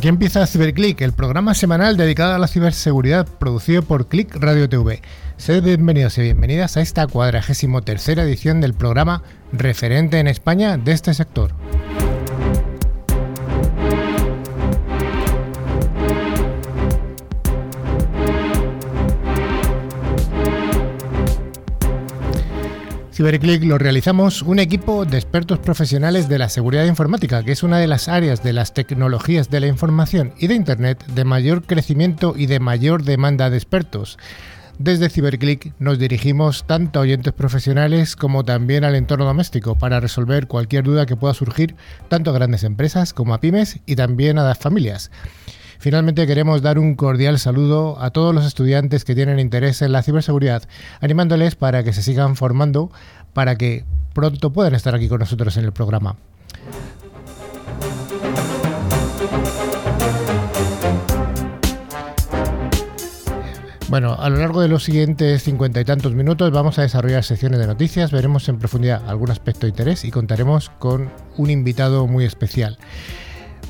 Aquí empieza CiberClick, el programa semanal dedicado a la ciberseguridad producido por Click Radio TV. Sed bienvenidos y bienvenidas a esta cuadragésimo tercera edición del programa referente en España de este sector. CiberClick lo realizamos un equipo de expertos profesionales de la seguridad informática, que es una de las áreas de las tecnologías de la información y de Internet de mayor crecimiento y de mayor demanda de expertos. Desde CiberClick nos dirigimos tanto a oyentes profesionales como también al entorno doméstico para resolver cualquier duda que pueda surgir tanto a grandes empresas como a pymes y también a las familias. Finalmente queremos dar un cordial saludo a todos los estudiantes que tienen interés en la ciberseguridad, animándoles para que se sigan formando para que pronto puedan estar aquí con nosotros en el programa. Bueno, a lo largo de los siguientes cincuenta y tantos minutos vamos a desarrollar secciones de noticias, veremos en profundidad algún aspecto de interés y contaremos con un invitado muy especial.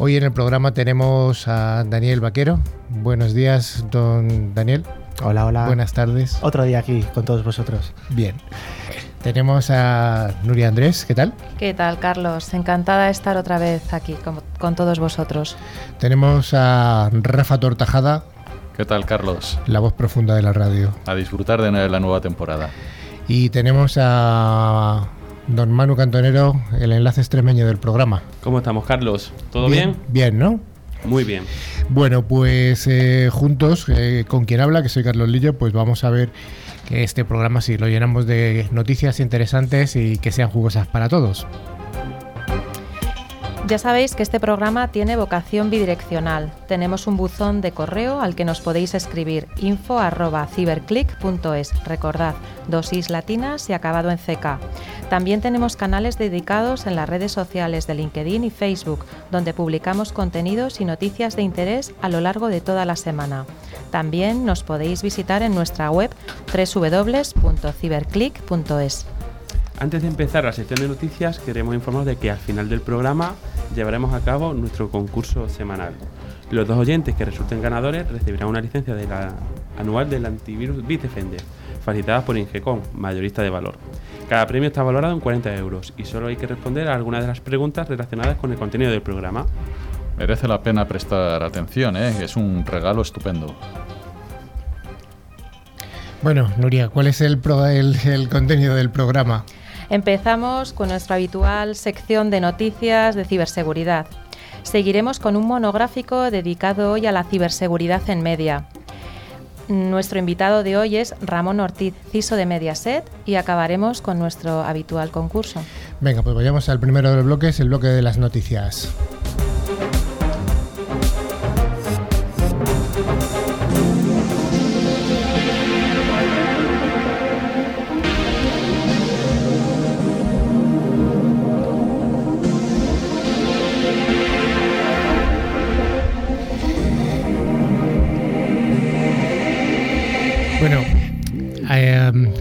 Hoy en el programa tenemos a Daniel Vaquero. Buenos días, don Daniel. Hola, hola. Buenas tardes. Otro día aquí con todos vosotros. Bien. Tenemos a Nuria Andrés, ¿qué tal? ¿Qué tal, Carlos? Encantada de estar otra vez aquí con, todos vosotros. Tenemos a Rafa Tortajada. ¿Qué tal, Carlos? La voz profunda de la radio. A disfrutar de la nueva temporada. Y tenemos a Don Manu Cantonero, el enlace extremeño del programa. ¿Cómo estamos, Carlos? ¿Todo bien? Bien, ¿no? Muy bien. Bueno, pues eh, juntos, eh, con quien habla, que soy Carlos Lillo, pues vamos a ver que este programa sí lo llenamos de noticias interesantes y que sean jugosas para todos. Ya sabéis que este programa tiene vocación bidireccional. Tenemos un buzón de correo al que nos podéis escribir info@ciberclick.es. Recordad, dosis latinas y acabado en CK. También tenemos canales dedicados en las redes sociales de LinkedIn y Facebook, donde publicamos contenidos y noticias de interés a lo largo de toda la semana. También nos podéis visitar en nuestra web www.ciberclick.es. Antes de empezar la sección de noticias, queremos informaros de que al final del programa llevaremos a cabo nuestro concurso semanal. Los dos oyentes que resulten ganadores recibirán una licencia de la anual del antivirus Bitdefender, facilitada por Ingecom, mayorista de valor. Cada premio está valorado en 40 euros y solo hay que responder a algunas de las preguntas relacionadas con el contenido del programa. Merece la pena prestar atención, ¿eh? es un regalo estupendo. Bueno, Nuria, ¿cuál es el, el contenido del programa? Empezamos con nuestra habitual sección de noticias de ciberseguridad. Seguiremos con un monográfico dedicado hoy a la ciberseguridad en media. Nuestro invitado de hoy es Ramón Ortiz, CISO de Mediaset, y acabaremos con nuestro habitual concurso. Venga, pues vayamos al primero de los bloques, el bloque de las noticias.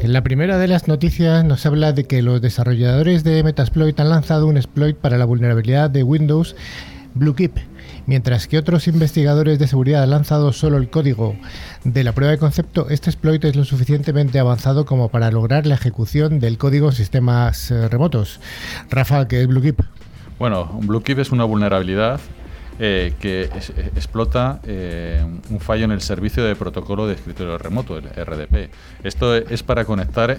Em, la primera de las noticias nos habla de que los desarrolladores de Metasploit han lanzado un exploit para la vulnerabilidad de Windows BlueKeep, mientras que otros investigadores de seguridad han lanzado solo el código de la prueba de concepto. Este exploit es lo suficientemente avanzado como para lograr la ejecución del código en sistemas eh, remotos. Rafa, ¿qué es BlueKeep? Bueno, BlueKeep es una vulnerabilidad eh, que eh, explota eh, un fallo en el servicio de protocolo de escritorio remoto, el RDP. Esto es para conectar,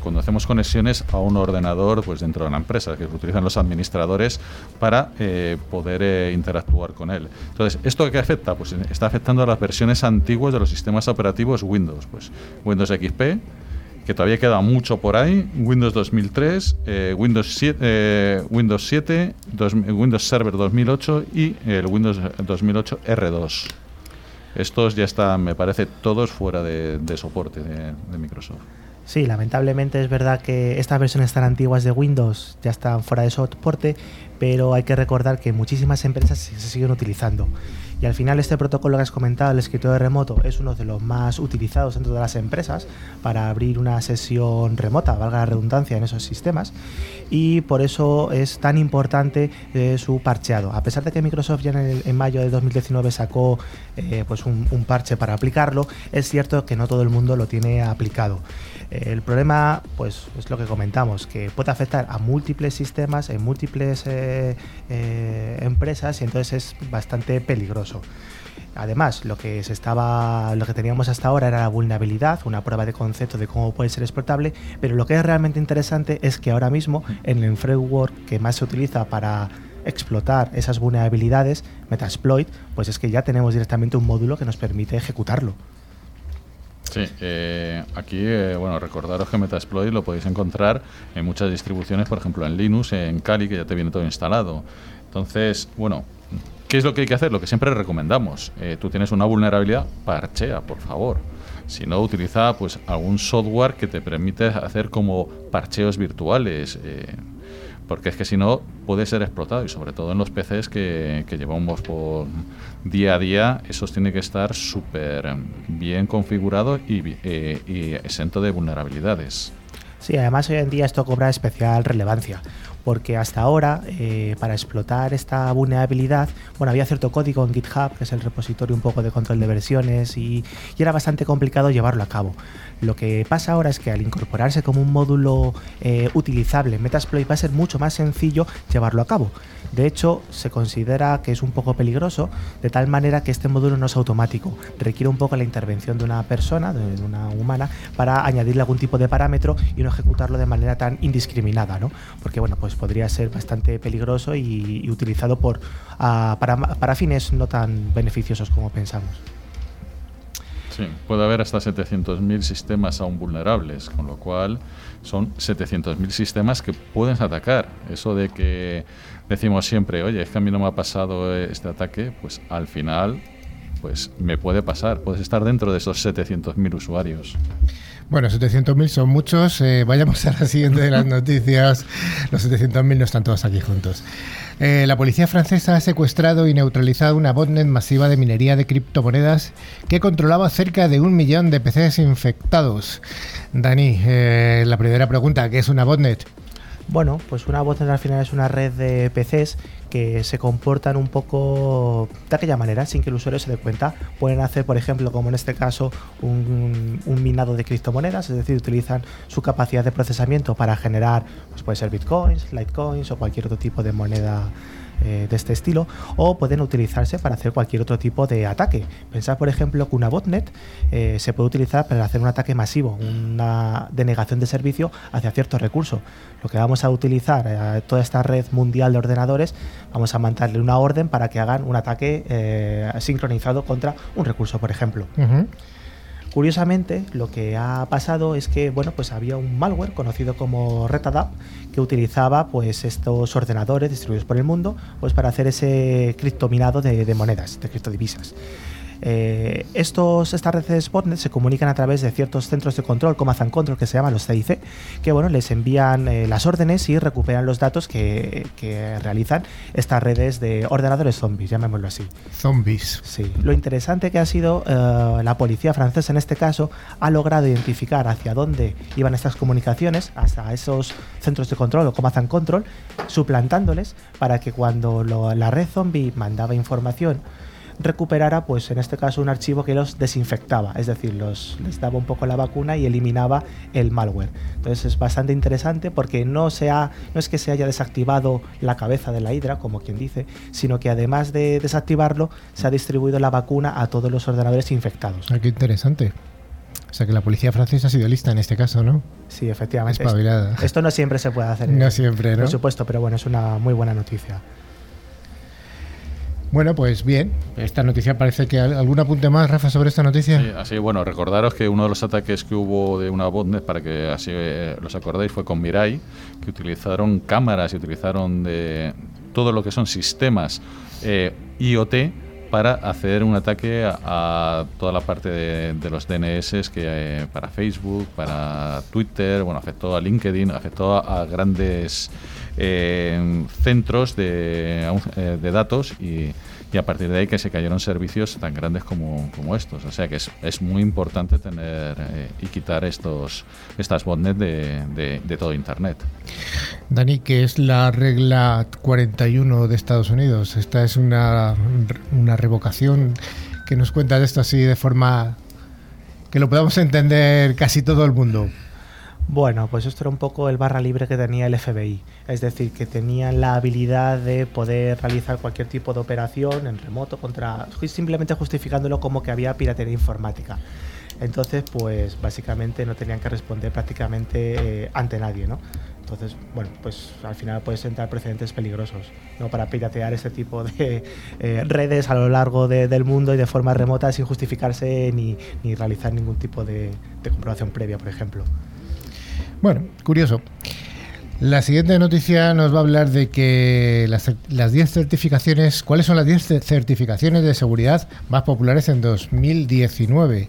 cuando hacemos conexiones a un ordenador pues, dentro de la empresa, que utilizan los administradores para poder interactuar con él. Entonces, ¿esto qué afecta? Pues está afectando a las versiones antiguas de los sistemas operativos Windows, pues Windows XP, que todavía queda mucho por ahí, Windows 2003, eh, Windows 7, eh, Windows, 7 Windows Server 2008 y el Windows 2008 R2. Estos ya están, me parece, todos fuera de, soporte de, Microsoft. Sí, lamentablemente es verdad que estas versiones tan antiguas de Windows ya están fuera de soporte, pero hay que recordar que muchísimas empresas se siguen utilizando. Y al final este protocolo que has comentado, el escritorio remoto, es uno de los más utilizados dentro de las empresas para abrir una sesión remota, valga la redundancia, en esos sistemas. Y por eso es tan importante eh, su parcheado. A pesar de que Microsoft ya en, mayo de 2019 sacó eh, pues un, parche para aplicarlo, es cierto que no todo el mundo lo tiene aplicado. El problema, pues, es lo que comentamos, que puede afectar a múltiples sistemas, en múltiples eh, eh, y entonces es bastante peligroso. Además, lo que se estaba, lo que teníamos hasta ahora era la vulnerabilidad, una prueba de concepto de cómo puede ser explotable, pero lo que es realmente interesante es que ahora mismo en el framework que más se utiliza para explotar esas vulnerabilidades, Metasploit, pues es que ya tenemos directamente un módulo que nos permite ejecutarlo. Sí, eh, aquí, eh, bueno, recordaros que Metasploit lo podéis encontrar en muchas distribuciones, por ejemplo en Linux, en Kali, que ya te viene todo instalado. Entonces, bueno, ¿qué es lo que hay que hacer? Lo que siempre recomendamos. Eh, tú tienes una vulnerabilidad, parchea, por favor. Si no, utiliza pues algún software que te permite hacer como parcheos virtuales porque es que si no puede ser explotado y sobre todo en los PCs que, llevamos por día a día, esos tienen que estar súper bien configurados y, eh, y exento de vulnerabilidades. Sí, además hoy en día esto cobra especial relevancia porque hasta ahora eh, para explotar esta vulnerabilidad, bueno, había cierto código en GitHub, que es el repositorio un poco de control de versiones, y, era bastante complicado llevarlo a cabo. Lo que pasa ahora es que al incorporarse como un módulo eh, utilizable en Metasploit va a ser mucho más sencillo llevarlo a cabo. De hecho, se considera que es un poco peligroso, de tal manera que este módulo no es automático. Requiere un poco la intervención de una persona, de una humana, para añadirle algún tipo de parámetro y no ejecutarlo de manera tan indiscriminada, ¿no? Porque, bueno, pues podría ser bastante peligroso y, utilizado por, ah, para, para fines no tan beneficiosos como pensamos. Sí, puede haber hasta 700.000 sistemas aún vulnerables, con lo cual son 700.000 sistemas que pueden atacar. Eso de que decimos siempre, oye, es que a mí no me ha pasado este ataque, pues al final pues me puede pasar. Puedes estar dentro de esos 700.000 usuarios. Bueno, 700.000 son muchos. Eh, vayamos a la siguiente de las noticias. Los 700.000 no están todos aquí juntos. Eh, la policía francesa ha secuestrado y neutralizado una botnet masiva de minería de criptomonedas que controlaba cerca de un millón de PCs infectados. Dani, eh, la primera pregunta, ¿qué es una botnet? Bueno, pues una botnet al final es una red de PCs que se comportan un poco de aquella manera, sin que el usuario se dé cuenta. Pueden hacer, por ejemplo, como en este caso, un, minado de criptomonedas, es decir, utilizan su capacidad de procesamiento para generar, pues puede ser bitcoins, litecoins o cualquier otro tipo de moneda eh, de este estilo o pueden utilizarse para hacer cualquier otro tipo de ataque. Pensad, por ejemplo, que una botnet eh, se puede utilizar para hacer un ataque masivo, una denegación de servicio hacia cierto recurso. Lo que vamos a utilizar a eh, toda esta red mundial de ordenadores, vamos a mandarle una orden para que hagan un ataque sincronizado contra un recurso, por ejemplo. Curiosamente, lo que ha pasado es que bueno, pues había un malware conocido como Retadap que utilizaba pues estos ordenadores distribuidos por el mundo pues para hacer ese criptominado de, de monedas, de criptodivisas. Eh, estos, estas redes botnet se comunican a través de ciertos centros de control, como and Control, que se llaman los CIC, que bueno, les envían eh, las órdenes y recuperan los datos que, realizan estas redes de ordenadores zombies, llamémoslo así. Zombies. Sí. Lo interesante que ha sido eh, la policía francesa en este caso ha logrado identificar hacia dónde iban estas comunicaciones, hasta esos centros de control o Command and Control, suplantándoles para que cuando la red zombie mandaba información recuperara, pues en este caso, un archivo que los desinfectaba, es decir, los, les daba un poco la vacuna y eliminaba el malware. Entonces es bastante interesante porque no, se no es que se haya desactivado la cabeza de la hidra, como quien dice, sino que además de desactivarlo, se ha distribuido la vacuna a todos los ordenadores infectados. Ah, qué interesante. O sea que la policía francesa ha sido lista en este caso, ¿no? Sí, efectivamente. Espabilada. Esto no siempre se puede hacer. No siempre, ¿no? Por supuesto, pero bueno, es una muy buena noticia. Bueno, pues bien, esta noticia parece que algún apunte más, Rafa, sobre esta noticia. Sí, así, bueno, recordaros que uno de los ataques que hubo de una botnet, para que así eh, los acordáis, fue con Mirai, que utilizaron cámaras y utilizaron de todo lo que son sistemas eh, IoT para hacer un ataque a, toda la parte de, los DNS que eh, para Facebook, para Twitter, bueno, afectó a LinkedIn, afectó a, grandes eh, centros de, eh, datos y a partir de ahí que se cayeron servicios tan grandes como, estos. O sea que es, muy importante tener eh, y quitar estos estas botnets de, de, todo Internet. Dani, ¿qué es la regla 41 de Estados Unidos? Esta es una, una revocación que nos cuenta de esto así de forma que lo podamos entender casi todo el mundo. Bueno, pues esto era un poco el barra libre que tenía el FBI, es decir, que tenían la habilidad de poder realizar cualquier tipo de operación en remoto contra simplemente justificándolo como que había piratería informática. Entonces, pues básicamente no tenían que responder prácticamente eh, ante nadie, ¿no? Entonces, bueno, pues al final puede sentar precedentes peligrosos ¿no? para piratear este tipo de eh, redes a lo largo del mundo y de forma remota sin justificarse ni, ni realizar ningún tipo de comprobación previa, por ejemplo. Bueno, curioso. La siguiente noticia nos va a hablar de que las 10 certificaciones, ¿cuáles son las 10 certificaciones de seguridad más populares en 2019?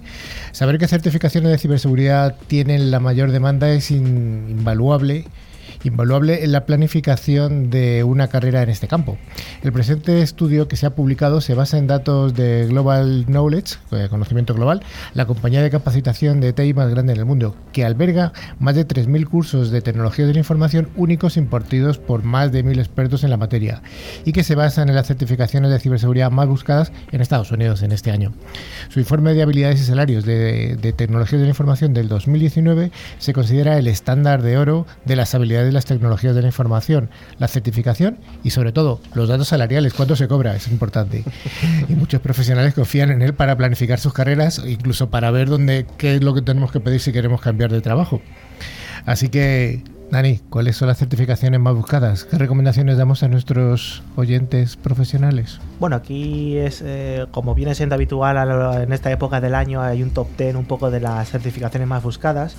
Saber qué certificaciones de ciberseguridad tienen la mayor demanda es invaluable invaluable en la planificación de una carrera en este campo. El presente estudio que se ha publicado se basa en datos de Global Knowledge, eh, conocimiento global, la compañía de capacitación de TI más grande en el mundo, que alberga más de 3.000 cursos de tecnología de la información únicos impartidos por más de 1.000 expertos en la materia y que se basan en las certificaciones de ciberseguridad más buscadas en Estados Unidos en este año. Su informe de habilidades y salarios de, de tecnología de la información del 2019 se considera el estándar de oro de las habilidades las tecnologías de la información, la certificación y sobre todo los datos salariales, cuánto se cobra, es importante. Y muchos profesionales confían en él para planificar sus carreras, incluso para ver dónde qué es lo que tenemos que pedir si queremos cambiar de trabajo. Así que Dani, ¿cuáles son las certificaciones más buscadas? ¿Qué recomendaciones damos a nuestros oyentes profesionales? Bueno, aquí es, eh, como viene siendo habitual en esta época del año, hay un top 10 un poco de las certificaciones más buscadas.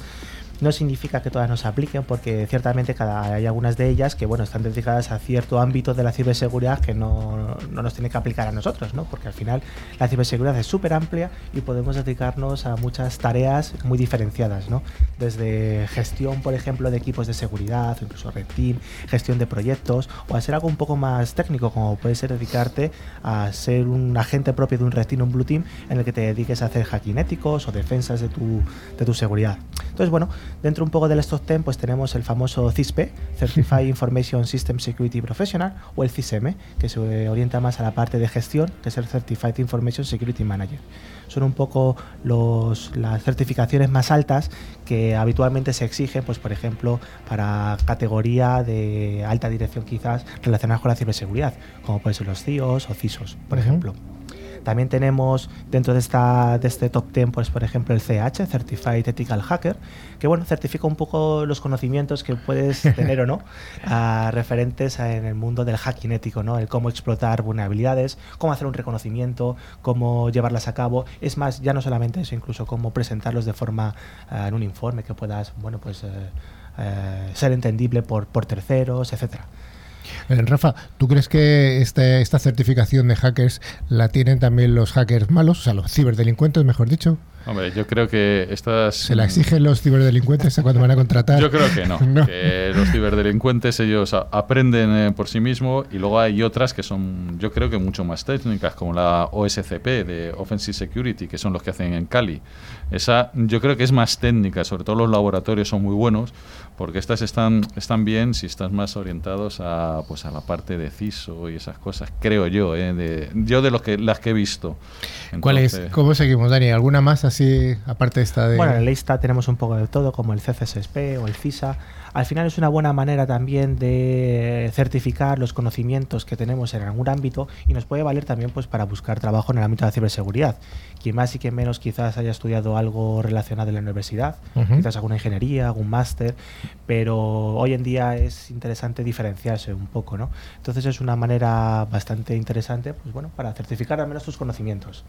No significa que todas nos apliquen, porque ciertamente cada, hay algunas de ellas que bueno, están dedicadas a cierto ámbito de la ciberseguridad que no, no nos tiene que aplicar a nosotros, ¿no? porque al final la ciberseguridad es súper amplia y podemos dedicarnos a muchas tareas muy diferenciadas, ¿no? desde gestión, por ejemplo, de equipos de seguridad, incluso red team, gestión de proyectos, o a ser algo un poco más técnico, como puede ser dedicarte a ser un agente propio de un red team o un blue team en el que te dediques a hacer hacking éticos o defensas de tu, de tu seguridad. Entonces, bueno, Dentro un poco del stock 10 pues tenemos el famoso CISP, Certified Information System Security Professional, o el CISM, que se orienta más a la parte de gestión, que es el Certified Information Security Manager. Son un poco los, las certificaciones más altas que habitualmente se exigen, pues por ejemplo, para categoría de alta dirección quizás relacionadas con la ciberseguridad, como pueden ser los CIOs o CISOs, por ejemplo. También tenemos dentro de, esta, de este top 10, pues, por ejemplo, el CH, Certified Ethical Hacker, que bueno, certifica un poco los conocimientos que puedes tener o no referentes en el mundo del hacking ético, ¿no? El cómo explotar vulnerabilidades, cómo hacer un reconocimiento, cómo llevarlas a cabo. Es más, ya no solamente eso, incluso cómo presentarlos de forma eh, en un informe que puedas, bueno, pues eh, eh, ser entendible por, por terceros, etcétera. Eh, Rafa, ¿tú crees que este, esta certificación de hackers la tienen también los hackers malos, o sea, los ciberdelincuentes, mejor dicho? Hombre, yo creo que estas... ¿Se la exigen los ciberdelincuentes cuando van a contratar? Yo creo que no. Que los ciberdelincuentes ellos aprenden eh, por sí mismos y luego hay otras que son, yo creo que mucho más técnicas, como la OSCP de Offensive Security, que son los que hacen en Cali. Esa yo creo que es más técnica, sobre todo los laboratorios son muy buenos, porque estas están, están bien si estás más orientados a, pues a la parte de CISO y esas cosas, creo yo, ¿eh? de, yo de los que, las que he visto. ¿Cuál es? ¿Cómo seguimos, Dani? ¿Alguna más así, aparte esta de...? Bueno, en la lista tenemos un poco de todo, como el CCSP o el CISA. Al final es una buena manera también de certificar los conocimientos que tenemos en algún ámbito y nos puede valer también pues para buscar trabajo en el ámbito de la ciberseguridad. Quien más y quien menos quizás haya estudiado algo relacionado en la universidad, quizás alguna ingeniería, algún máster, pero hoy en día es interesante diferenciarse un poco, ¿no? Entonces es una manera bastante interesante, pues bueno, para certificar al menos tus conocimientos.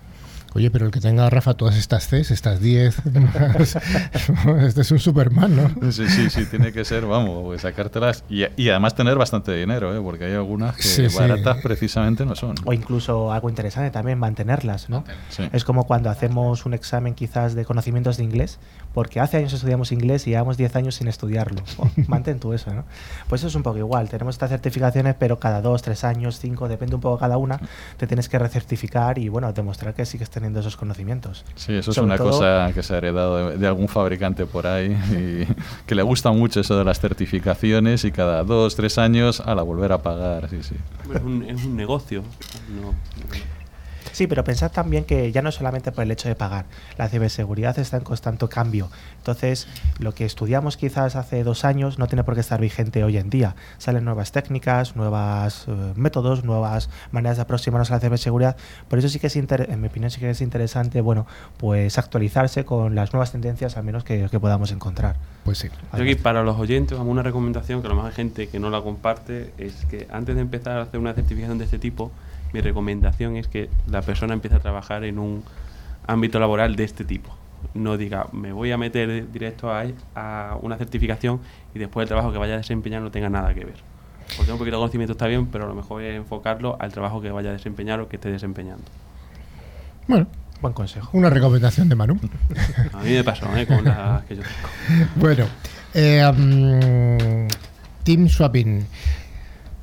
Oye, pero el que tenga, Rafa, todas estas Cs, estas 10, este es un Superman, ¿no? Sí, sí, sí, tiene que ser, vamos, pues sacártelas y, y además tener bastante dinero, ¿eh? porque hay algunas que Sí, sí. baratas precisamente no son. O incluso algo interesante también, mantenerlas, ¿no? Sí. Es como cuando hacemos un examen quizás de conocimientos de inglés, porque hace años estudiamos inglés y llevamos 10 años sin estudiarlo. Oh, mantén tú eso, ¿no? Pues eso es un poco igual. Tenemos estas certificaciones, pero cada 2, 3 años, 5, depende un poco cada una, te tienes que recertificar y, bueno, demostrar que sigues teniendo esos conocimientos. Sí, eso es Sobre una todo- cosa que se ha heredado de, de algún fabricante por ahí y que le gusta mucho eso de las certificaciones y cada dos, tres años a la volver a pagar. Sí, sí. Es un, es un negocio. No, Sí, pero pensad también que ya no es solamente por el hecho de pagar, la ciberseguridad está en constante cambio. Entonces, lo que estudiamos quizás hace dos años no tiene por qué estar vigente hoy en día. Salen nuevas técnicas, nuevos métodos, nuevas maneras de aproximarnos a la ciberseguridad. Por eso sí que es, inter- en mi opinión, sí que es interesante, bueno, pues actualizarse con las nuevas tendencias al menos que, que podamos encontrar. Pues sí. Yo aquí para los oyentes, una recomendación que a lo mejor hay gente que no la comparte, es que antes de empezar a hacer una certificación de este tipo, mi recomendación es que la persona empiece a trabajar en un ámbito laboral de este tipo. No diga, me voy a meter directo a, a una certificación y después el trabajo que vaya a desempeñar no tenga nada que ver. Porque un poquito de conocimiento está bien, pero a lo mejor es enfocarlo al trabajo que vaya a desempeñar o que esté desempeñando. Bueno, Buen consejo. una recomendación de Manu. A mí me pasó, ¿eh? con las que yo tengo. Bueno, eh, Team Swapping.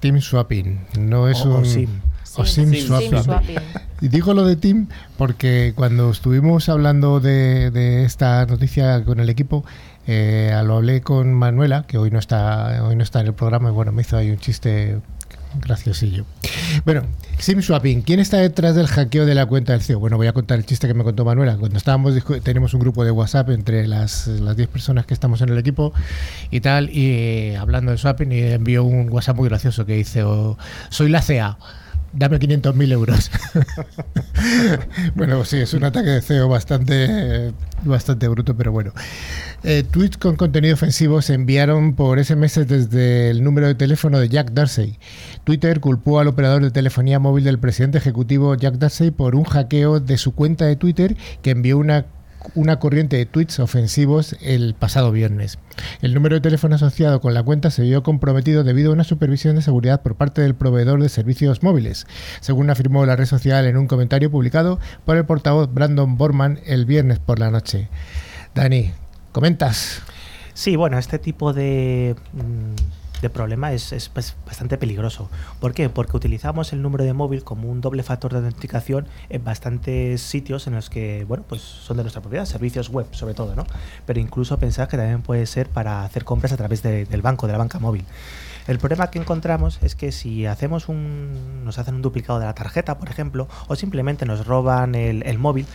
Team Swapping. No es O- o un. SIM. O Sim, SIM sim, swapping. sim swapping. Y digo lo de Team porque cuando estuvimos hablando de, de esta noticia con el equipo, eh, lo hablé con Manuela, que hoy no está hoy no está en el programa, y bueno, me hizo ahí un chiste graciosillo. Bueno, SIM swapping. ¿Quién está detrás del hackeo de la cuenta del CEO? Bueno, voy a contar el chiste que me contó Manuela. Cuando estábamos tenemos un grupo de WhatsApp entre las las 10 personas que estamos en el equipo y tal, y eh, hablando de swapping, y envió un WhatsApp muy gracioso que dice, oh, soy la CA. Dame 500.000 euros. bueno, sí, es un ataque de CEO bastante, bastante bruto, pero bueno. Eh, tweets con contenido ofensivo se enviaron por SMS desde el número de teléfono de Jack Dorsey. Twitter culpó al operador de telefonía móvil del presidente ejecutivo Jack Dorsey por un hackeo de su cuenta de Twitter que envió una una corriente de tweets ofensivos el pasado viernes. El número de teléfono asociado con la cuenta se vio comprometido debido a una supervisión de seguridad por parte del proveedor de servicios móviles, según afirmó la red social en un comentario publicado por el portavoz Brandon Borman el viernes por la noche. Dani, comentas. Sí, bueno, este tipo de, mm, de problema es, es, pues, bastante peligroso. ¿Por qué? Porque utilizamos el número de móvil como un doble factor de autenticación en bastantes sitios en los que, bueno, pues son de nuestra propiedad, servicios web sobre todo, ¿no? Pero incluso pensar que también puede ser para hacer compras a través de- del banco, de la banca móvil. El problema que encontramos es que si hacemos un, nos hacen un duplicado de la tarjeta, por ejemplo, o simplemente nos roban el, el móvil,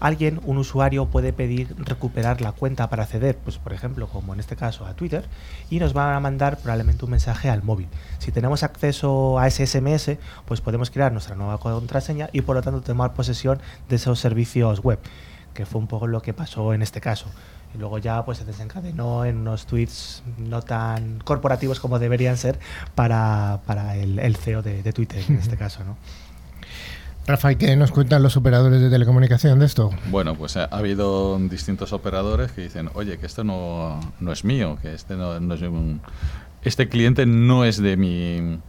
alguien, un usuario puede pedir recuperar la cuenta para acceder, pues por ejemplo, como en este caso a Twitter, y nos van a mandar probablemente un mensaje al móvil. Si tenemos acceso a ese SMS, pues podemos crear nuestra nueva contraseña y por lo tanto tomar posesión de esos servicios web, que fue un poco lo que pasó en este caso. Y luego ya pues se desencadenó en unos tweets no tan corporativos como deberían ser para, para el, el CEO de, de Twitter en este caso, ¿no? Rafa, ¿y qué nos cuentan los operadores de telecomunicación de esto? Bueno, pues ha, ha habido distintos operadores que dicen, oye, que esto no, no es mío, que este no, es un- este cliente no es de mi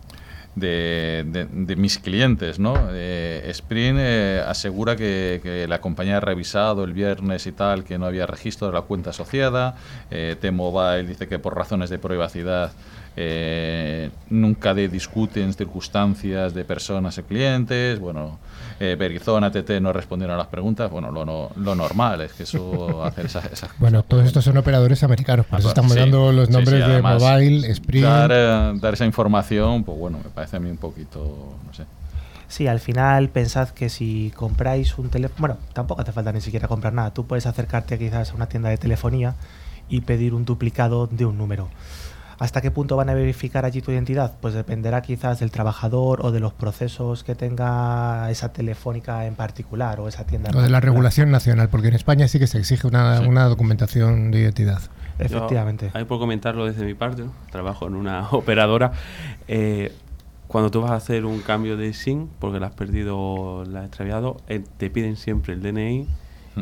de, de- mis clientes, ¿no? Eh, Sprint eh, asegura que, que la compañía ha revisado el viernes y tal que no había registro de la cuenta asociada. Eh, T-Mobile dice que por razones de privacidad eh, nunca de discuten circunstancias de personas y clientes. Bueno, eh, Verizon, ATT no respondieron a las preguntas. Bueno, lo, no- lo normal es que eso hacer esas, esas Bueno, todos estos son operadores americanos, por eso Ah, estamos sí, dando los nombres sí, de además, Mobile, Sprint. Dar, eh, dar esa información, pues bueno, me parece a mí un poquito, no sé. Sí, al final pensad que si compráis un teléfono, bueno, tampoco hace falta ni siquiera comprar nada. Tú puedes acercarte quizás a una tienda de telefonía y pedir un duplicado de un número. ¿Hasta qué punto van a verificar allí tu identidad? Pues dependerá quizás del trabajador o de los procesos que tenga esa telefónica en particular o esa tienda. en O de la regulación nacional, porque en España sí que se exige una, Sí. una documentación de identidad. Yo, Efectivamente. ahí por comentarlo desde mi parte, ¿no? trabajo en una operadora. eh, cuando tú vas a hacer un cambio de SIM, porque la has perdido o la has extraviado, eh, te piden siempre el DNI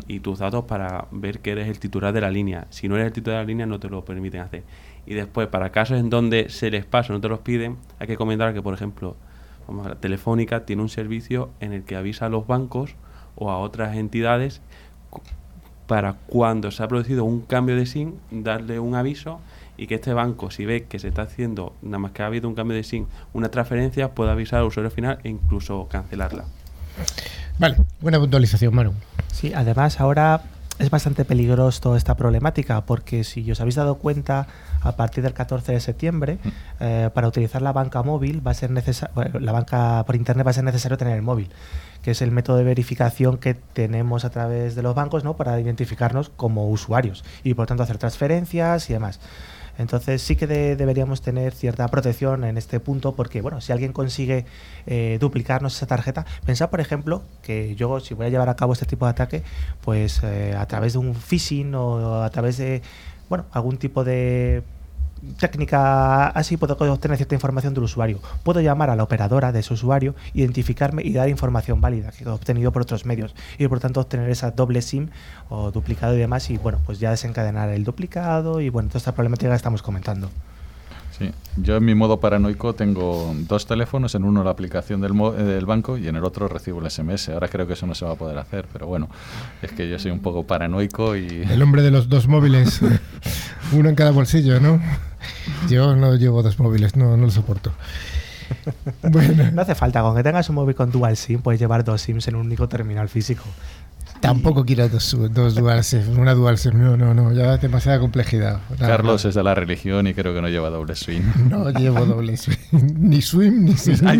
y tus datos para ver que eres el titular de la línea. Si no eres el titular de la línea, no te lo permiten hacer. Y después, para casos en donde se les pasa no te los piden, hay que comentar que, por ejemplo, vamos a ver, Telefónica tiene un servicio en el que avisa a los bancos o a otras entidades para cuando se ha producido un cambio de SIM, darle un aviso y que este banco, si ve que se está haciendo, nada más que ha habido un cambio de SIM, una transferencia, pueda avisar al usuario final e incluso cancelarla. Vale, buena puntualización, Manu. Sí, además ahora es bastante peligroso toda esta problemática porque si os habéis dado cuenta a partir del 14 de septiembre eh, para utilizar la banca móvil va a ser necesario la banca por internet va a ser necesario tener el móvil que es el método de verificación que tenemos a través de los bancos no para identificarnos como usuarios y por tanto hacer transferencias y demás entonces sí que de- deberíamos tener cierta protección en este punto porque, bueno, si alguien consigue eh, duplicarnos esa tarjeta, pensad, por ejemplo, que yo si voy a llevar a cabo este tipo de ataque, pues eh, a través de un phishing o a través de, bueno, algún tipo de técnica así puedo obtener cierta información del usuario. Puedo llamar a la operadora de ese usuario, identificarme y dar información válida que he obtenido por otros medios y por tanto obtener esa doble SIM o duplicado y demás y bueno, pues ya desencadenar el duplicado y bueno, toda esta problemática que estamos comentando. Sí, yo en mi modo paranoico tengo dos teléfonos, en uno la aplicación del, mo- eh, del banco y en el otro recibo el SMS. Ahora creo que eso no se va a poder hacer, pero bueno, es que yo soy un poco paranoico y... El hombre de los dos móviles, uno en cada bolsillo, ¿no? Yo no llevo dos móviles, no, no lo soporto. Bueno, No hace falta, con que tengas un móvil con dual SIM, puedes llevar dos SIMs en un único terminal físico. Tampoco quiero dos, dos una dual SIM, no, no, no, ya demasiada complejidad. Nada, Carlos nada. es de la religión y creo que no lleva doble swing. No llevo doble SIM, ni swim ni SIM.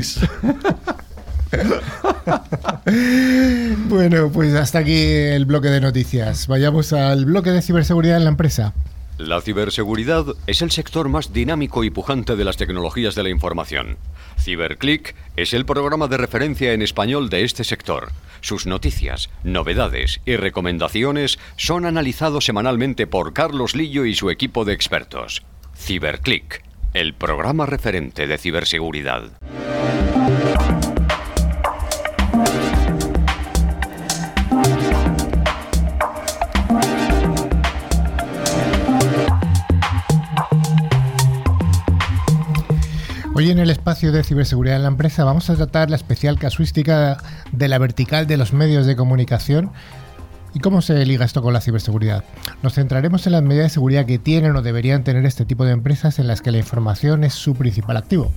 Bueno, pues hasta aquí el bloque de noticias. Vayamos al bloque de ciberseguridad en la empresa. La ciberseguridad es el sector más dinámico y pujante de las tecnologías de la información. CiberClick es el programa de referencia en español de este sector. Sus noticias, novedades y recomendaciones son analizados semanalmente por Carlos Lillo y su equipo de expertos. CiberClick, el programa referente de ciberseguridad. Hoy en el espacio de ciberseguridad en la empresa vamos a tratar la especial casuística de la vertical de los medios de comunicación y cómo se liga esto con la ciberseguridad. Nos centraremos en las medidas de seguridad que tienen o deberían tener este tipo de empresas en las que la información es su principal activo.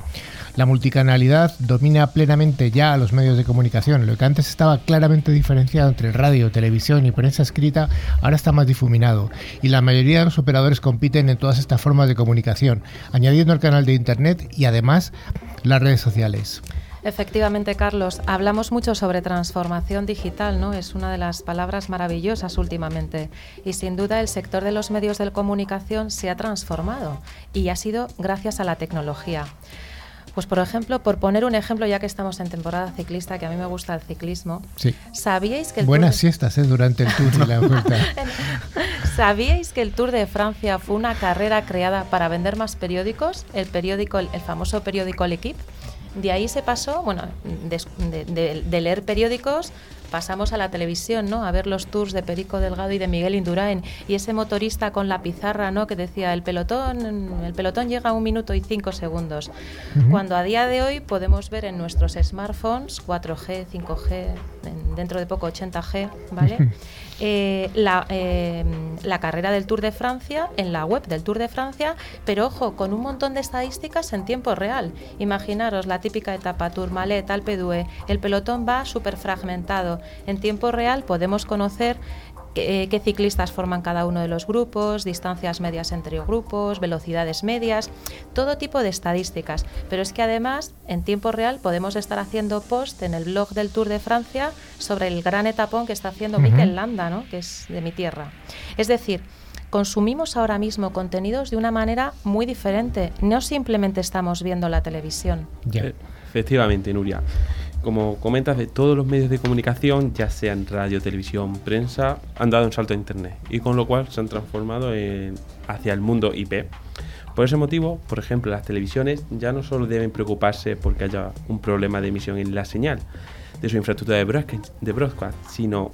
La multicanalidad domina plenamente ya a los medios de comunicación. Lo que antes estaba claramente diferenciado entre radio, televisión y prensa escrita, ahora está más difuminado. Y la mayoría de los operadores compiten en todas estas formas de comunicación, añadiendo el canal de Internet y además las redes sociales. Efectivamente, Carlos, hablamos mucho sobre transformación digital, ¿no? Es una de las palabras maravillosas últimamente. Y sin duda el sector de los medios de comunicación se ha transformado y ha sido gracias a la tecnología. Pues por ejemplo, por poner un ejemplo, ya que estamos en temporada ciclista, que a mí me gusta el ciclismo, Sí. ¿sabíais que el Buenas Tour siestas ¿eh? durante el tour y la vuelta. ¿Sabíais que el Tour de Francia fue una carrera creada para vender más periódicos? El periódico, el famoso periódico L'Equipe. De ahí se pasó, bueno, des- de, de- de leer periódicos pasamos a la televisión, ¿no? A ver los tours de Perico Delgado y de Miguel Indurain y ese motorista con la pizarra, ¿no? Que decía el pelotón, el pelotón llega a un minuto y cinco segundos. Cuando a día de hoy podemos ver en nuestros smartphones 4G, 5G, en- dentro de poco 80G, ¿vale? Eh, la, eh, la carrera del Tour de Francia en la web del Tour de Francia, pero ojo, con un montón de estadísticas en tiempo real. Imaginaros la típica etapa Tourmalet, Alpe d'Huez, el pelotón va súper fragmentado. En tiempo real podemos conocer qué, qué ciclistas forman cada uno de los grupos, distancias medias entre grupos, velocidades medias, todo tipo de estadísticas. Pero es que además, en tiempo real, podemos estar haciendo post en el blog del Tour de Francia sobre el gran etapón que está haciendo Mikel Landa, ¿no? que es de mi tierra. Es decir, consumimos ahora mismo contenidos de una manera muy diferente. No simplemente estamos viendo la televisión. Ya. Eh, Efectivamente, Nuria. Como comentas, de todos los medios de comunicación, ya sean radio, televisión, prensa, han dado un salto a Internet y con lo cual se han transformado hacia el mundo IP. Por ese motivo, por ejemplo, las televisiones ya no solo deben preocuparse porque haya un problema de emisión en la señal de su infraestructura de broadcast, de broadcast sino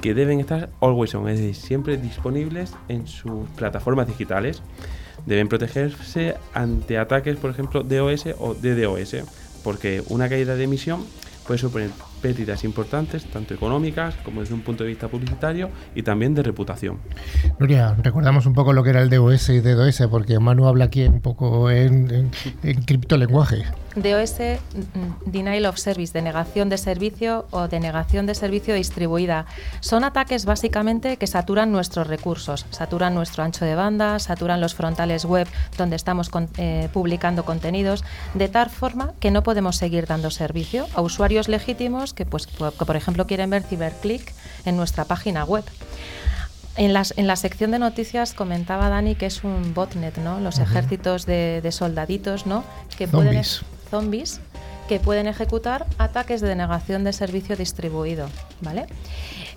que deben estar always on, es decir, siempre disponibles en sus plataformas digitales. Deben protegerse ante ataques, por ejemplo, DOS o DDoS, porque una caída de emisión puede suponer pérdidas importantes, tanto económicas como desde un punto de vista publicitario y también de reputación. Nuria, recordamos un poco lo que era el DOS y DDoS, porque Manu habla aquí un poco en, en, criptolenguaje. DOS, mm, Denial of Service, denegación de servicio o denegación de servicio distribuida. Son ataques básicamente que saturan nuestros recursos, saturan nuestro ancho de banda, saturan los frontales web donde estamos eh, publicando contenidos, de tal forma que no podemos seguir dando servicio a usuarios legítimos que, pues, que por ejemplo, quieren ver CiberClick en nuestra página web. En, las, en la sección de noticias comentaba Dani que es un botnet, ¿no? Los ejércitos de, soldaditos, ¿no? Que pueden zombies que pueden ejecutar ataques de denegación de servicio distribuido, ¿vale?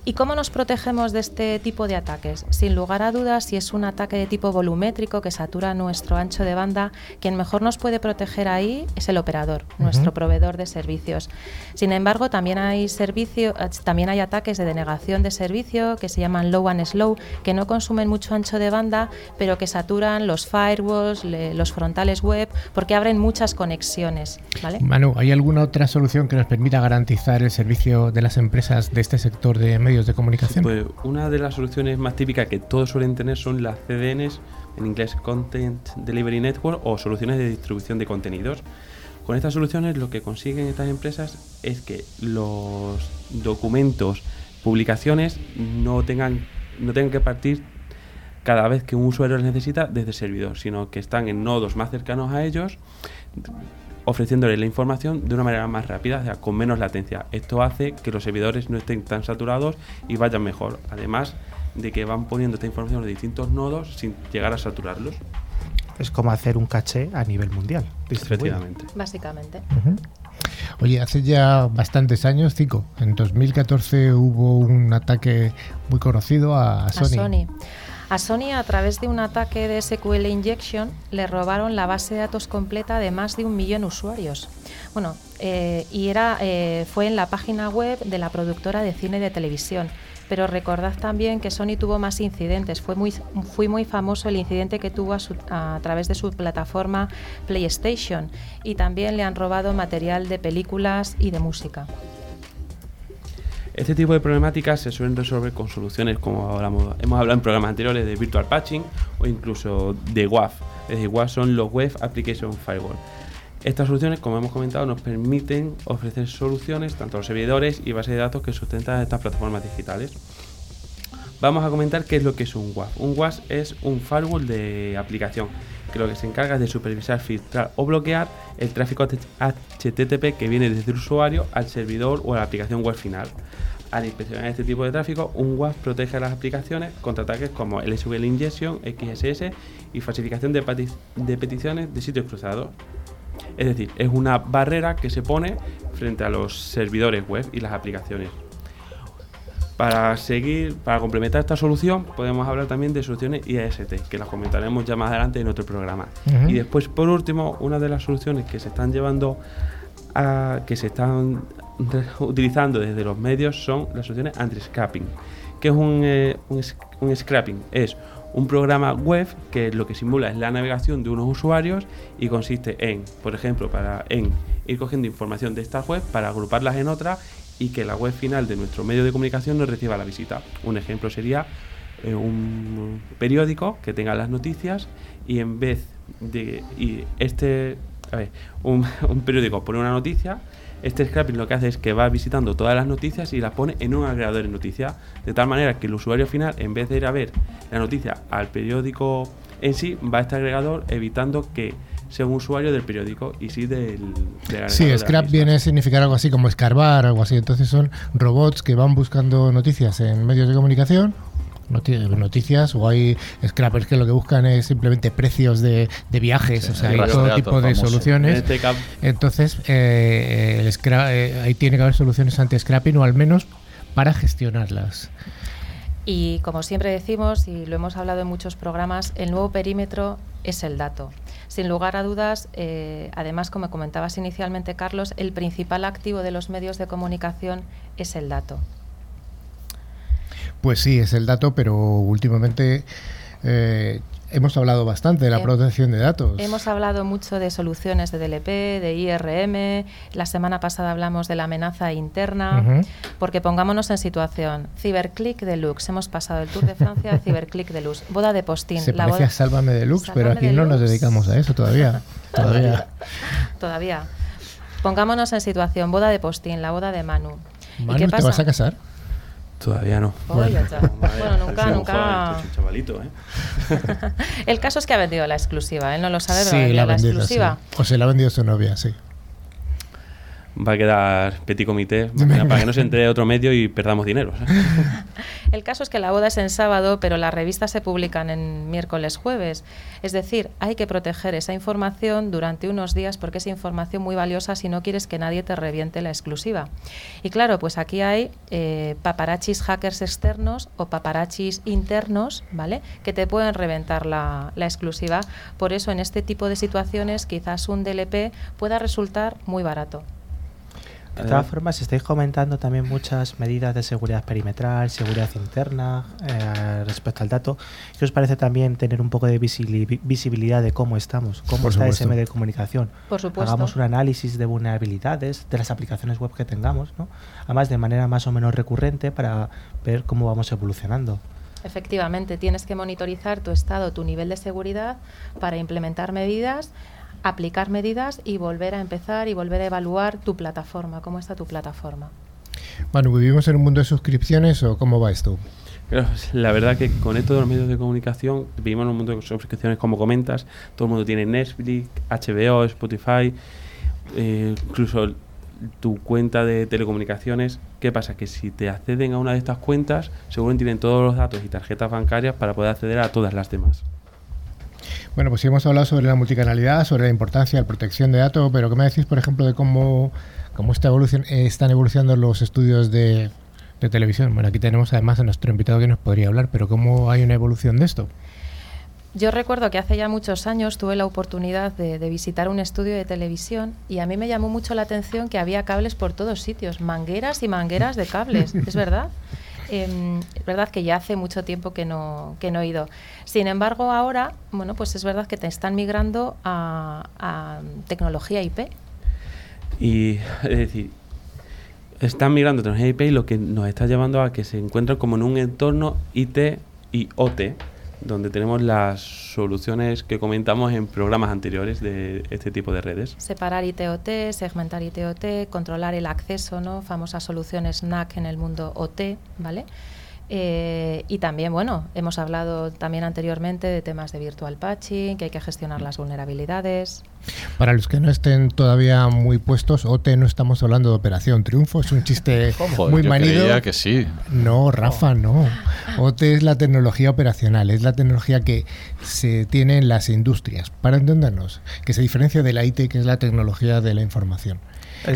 ¿Y cómo nos protegemos de este tipo de ataques? Sin lugar a dudas, si es un ataque de tipo volumétrico que satura nuestro ancho de banda, quien mejor nos puede proteger ahí es el operador, nuestro proveedor de servicios. Sin embargo, también hay servicio, también hay ataques de denegación de servicio que se llaman low and slow, que no consumen mucho ancho de banda, pero que saturan los firewalls, los frontales web, porque abren muchas conexiones. ¿vale? Manu, ¿hay alguna otra solución que nos permita garantizar el servicio de las empresas de este sector de medios de comunicación? Pues una de las soluciones más típicas que todos suelen tener son las CDNs, en inglés Content Delivery Network, o soluciones de distribución de contenidos. Con estas soluciones lo que consiguen estas empresas es que los documentos, publicaciones no tengan, no tengan que partir cada vez que un usuario los necesita desde el servidor, sino que están en nodos más cercanos a ellos ofreciéndole la información de una manera más rápida, o sea, con menos latencia. Esto hace que los servidores no estén tan saturados y vayan mejor. Además de que van poniendo esta información en distintos nodos sin llegar a saturarlos. Es como hacer un caché a nivel mundial. Efectivamente. Básicamente. Oye, hace ya bastantes años, cinco, en 2014 hubo un ataque muy conocido a Sony. A Sony. A Sony, a través de un ataque de SQL Injection, le robaron la base de datos completa de más de un millón de usuarios. Bueno, eh, y era, eh, fue en la página web de la productora de cine y de televisión. Pero recordad también que Sony tuvo más incidentes. Fue muy, fue muy famoso el incidente que tuvo a, a través de su plataforma PlayStation. Y también le han robado material de películas y de música. Este tipo de problemáticas se suelen resolver con soluciones como hemos hablado en programas anteriores de Virtual Patching o incluso de WAF. Es decir, son los Web Application Firewall. Estas soluciones, como hemos comentado, nos permiten ofrecer soluciones tanto a los servidores y bases de datos que sustentan estas plataformas digitales. Vamos a comentar qué es lo que es un WAF. Un WAF es un firewall de aplicación que lo que se encarga es de supervisar, filtrar o bloquear el tráfico HTTP que viene desde el usuario al servidor o a la aplicación web final. Al inspeccionar este tipo de tráfico, un WAF protege a las aplicaciones contra ataques como SQL Injection, XSS y falsificación de, de peticiones de sitios cruzados. Es decir, es una barrera que se pone frente a los servidores web y las aplicaciones. Para seguir, para complementar esta solución, podemos hablar también de soluciones IAST, que las comentaremos ya más adelante en otro programa. Y después, por último, una de las soluciones que se están llevando a, que se están utilizando desde los medios son las soluciones anti-scrapping. que es un, eh, un, scrapping? Es un programa web que lo que simula es la navegación de unos usuarios y consiste en, por ejemplo, para en ir cogiendo información de estas web para agruparlas en otra y que la web final de nuestro medio de comunicación no reciba la visita. Un ejemplo sería eh, un periódico que tenga las noticias y en vez de y este ver, un, periódico pone una noticia, este scrapping lo que hace es que va visitando todas las noticias y las pone en un agregador de noticias, de tal manera que el usuario final, en vez de ir a ver la noticia al periódico en sí, va a este agregador evitando que sea un usuario del periódico y sí del... sí, scrap viene a significar algo así como escarbar, algo así. Entonces son robots que van buscando noticias en medios de comunicación noticias o hay scrappers que lo que buscan es simplemente precios de, viajes, o sea, hay todo tipo de soluciones. Este Entonces, eh, el eh, ahí tiene que haber soluciones anti-scrapping o al menos para gestionarlas. Y como siempre decimos, y lo hemos hablado en muchos programas, el nuevo perímetro es el dato. Sin lugar a dudas, eh, además, como comentabas inicialmente, Carlos, el principal activo de los medios de comunicación es el dato. Pues sí, es el dato, pero últimamente eh, hemos hablado bastante de la protección de datos. Hemos hablado mucho de soluciones de DLP, de IRM. La semana pasada hablamos de la amenaza interna. Porque pongámonos en situación. Ciberclick Deluxe. Hemos pasado el Tour de Francia a Ciberclick Deluxe. Boda de postín. Se la parece a Sálvame Deluxe, pero aquí no nos dedicamos a eso todavía. todavía. todavía. Pongámonos en situación. Boda de postín, la boda de Manu. Manu, ¿Y qué ¿te vas a casar? Todavía no. bueno, nunca, nunca. chavalito, ¿eh? el caso es que ha vendido la exclusiva. Él no lo sabe, pero la, la exclusiva. O se la ha vendido su novia, sí va a quedar petit comité para que no se entre otro medio y perdamos dinero. El caso es que la boda es en sábado, pero las revistas se publican en miércoles, jueves. Es decir, hay que proteger esa información durante unos días porque es información muy valiosa si no quieres que nadie te reviente la exclusiva. Y claro, pues aquí hay eh, paparachis hackers externos o paparachis internos, ¿vale? Que te pueden reventar la, la exclusiva. Por eso en este tipo de situaciones quizás un DLP pueda resultar muy barato. De todas formas, estáis comentando también muchas medidas de seguridad perimetral, seguridad interna eh, respecto al dato. ¿Qué os parece también tener un poco de visibilidad de cómo estamos, cómo está ese medio de comunicación? Por supuesto. Hagamos un análisis de vulnerabilidades de las aplicaciones web que tengamos, ¿no? además de manera más o menos recurrente para ver cómo vamos evolucionando. Efectivamente, tienes que monitorizar tu estado, tu nivel de seguridad para implementar medidas aplicar medidas y volver a empezar y volver a evaluar tu plataforma, cómo está tu plataforma. Bueno, ¿vivimos en un mundo de suscripciones o cómo va esto? La verdad que con esto de los medios de comunicación vivimos en un mundo de suscripciones como comentas, todo el mundo tiene Netflix, HBO, Spotify, eh, incluso tu cuenta de telecomunicaciones. ¿Qué pasa? Que si te acceden a una de estas cuentas, seguro tienen todos los datos y tarjetas bancarias para poder acceder a todas las demás. Bueno, pues sí hemos hablado sobre la multicanalidad, sobre la importancia de la protección de datos, pero ¿qué me decís, por ejemplo, de cómo, cómo está evolución, están evolucionando los estudios de, televisión? Bueno, aquí tenemos además a nuestro invitado que nos podría hablar, pero ¿cómo hay una evolución de esto? Yo recuerdo que hace ya muchos años tuve la oportunidad de, visitar un estudio de televisión y a mí me llamó mucho la atención que había cables por todos sitios, mangueras y mangueras de cables, ¿es verdad? Es verdad que ya hace mucho tiempo que no, que no he ido. Sin embargo, ahora, bueno, pues es verdad que te están migrando a, tecnología IP. Y es decir, están migrando a tecnología IP y lo que nos está llevando a que se encuentren como en un entorno IT y OT, donde tenemos las soluciones que comentamos en programas anteriores de este tipo de redes. Separar ITOT, segmentar ITOT, controlar el acceso, ¿no? Famosas soluciones NAC en el mundo OT, ¿vale? Eh, y también, bueno, hemos hablado también anteriormente de temas de virtual patching, que hay que gestionar las vulnerabilidades. Para los que no estén todavía muy puestos, OT no estamos hablando de Operación Triunfo, es un chiste muy manido. que sí. No, Rafa, no. OT es la tecnología operacional, es la tecnología que se tiene en las industrias, para entendernos, que se diferencia de la IT, que es la tecnología de la información.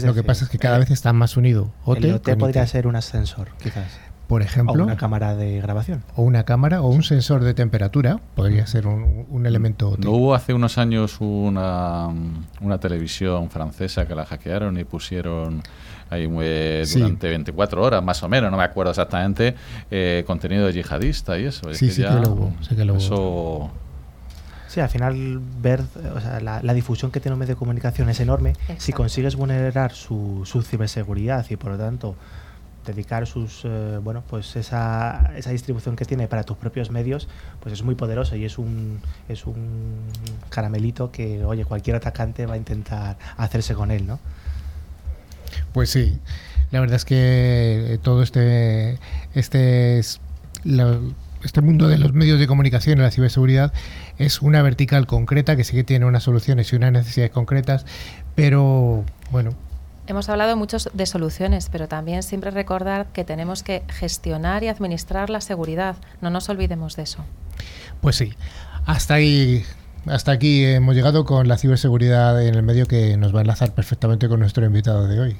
Lo que pasa es que cada eh, vez está más unido. OT, el OT podría ser un ascensor, quizás por ejemplo. O una cámara de grabación. O una cámara o un sensor de temperatura, podría ser un, elemento. ¿No hubo hace unos años una, una televisión francesa que la hackearon y pusieron ahí durante 24 horas más o menos, no me acuerdo exactamente, eh, contenido yihadista y eso. Sí, sí, que lo hubo, sí que lo eso, Sí, al final ver o sea, la, difusión que tiene un medio de comunicación es enorme. Si consigues vulnerar su, su ciberseguridad y por lo tanto dedicar sus eh, bueno pues esa, esa distribución que tiene para tus propios medios pues es muy poderoso y es un es un caramelito que oye cualquier atacante va a intentar hacerse con él no pues sí la verdad es que todo este este es este mundo de los medios de comunicación y la ciberseguridad es una vertical concreta que sí que tiene unas soluciones y unas necesidades concretas, pero bueno, Hemos hablado mucho de soluciones, pero también siempre recordar que tenemos que gestionar y administrar la seguridad. No nos olvidemos de eso. Pues sí, hasta ahí. Hasta aquí hemos llegado con la ciberseguridad en el medio que nos va a enlazar perfectamente con nuestro invitado de hoy.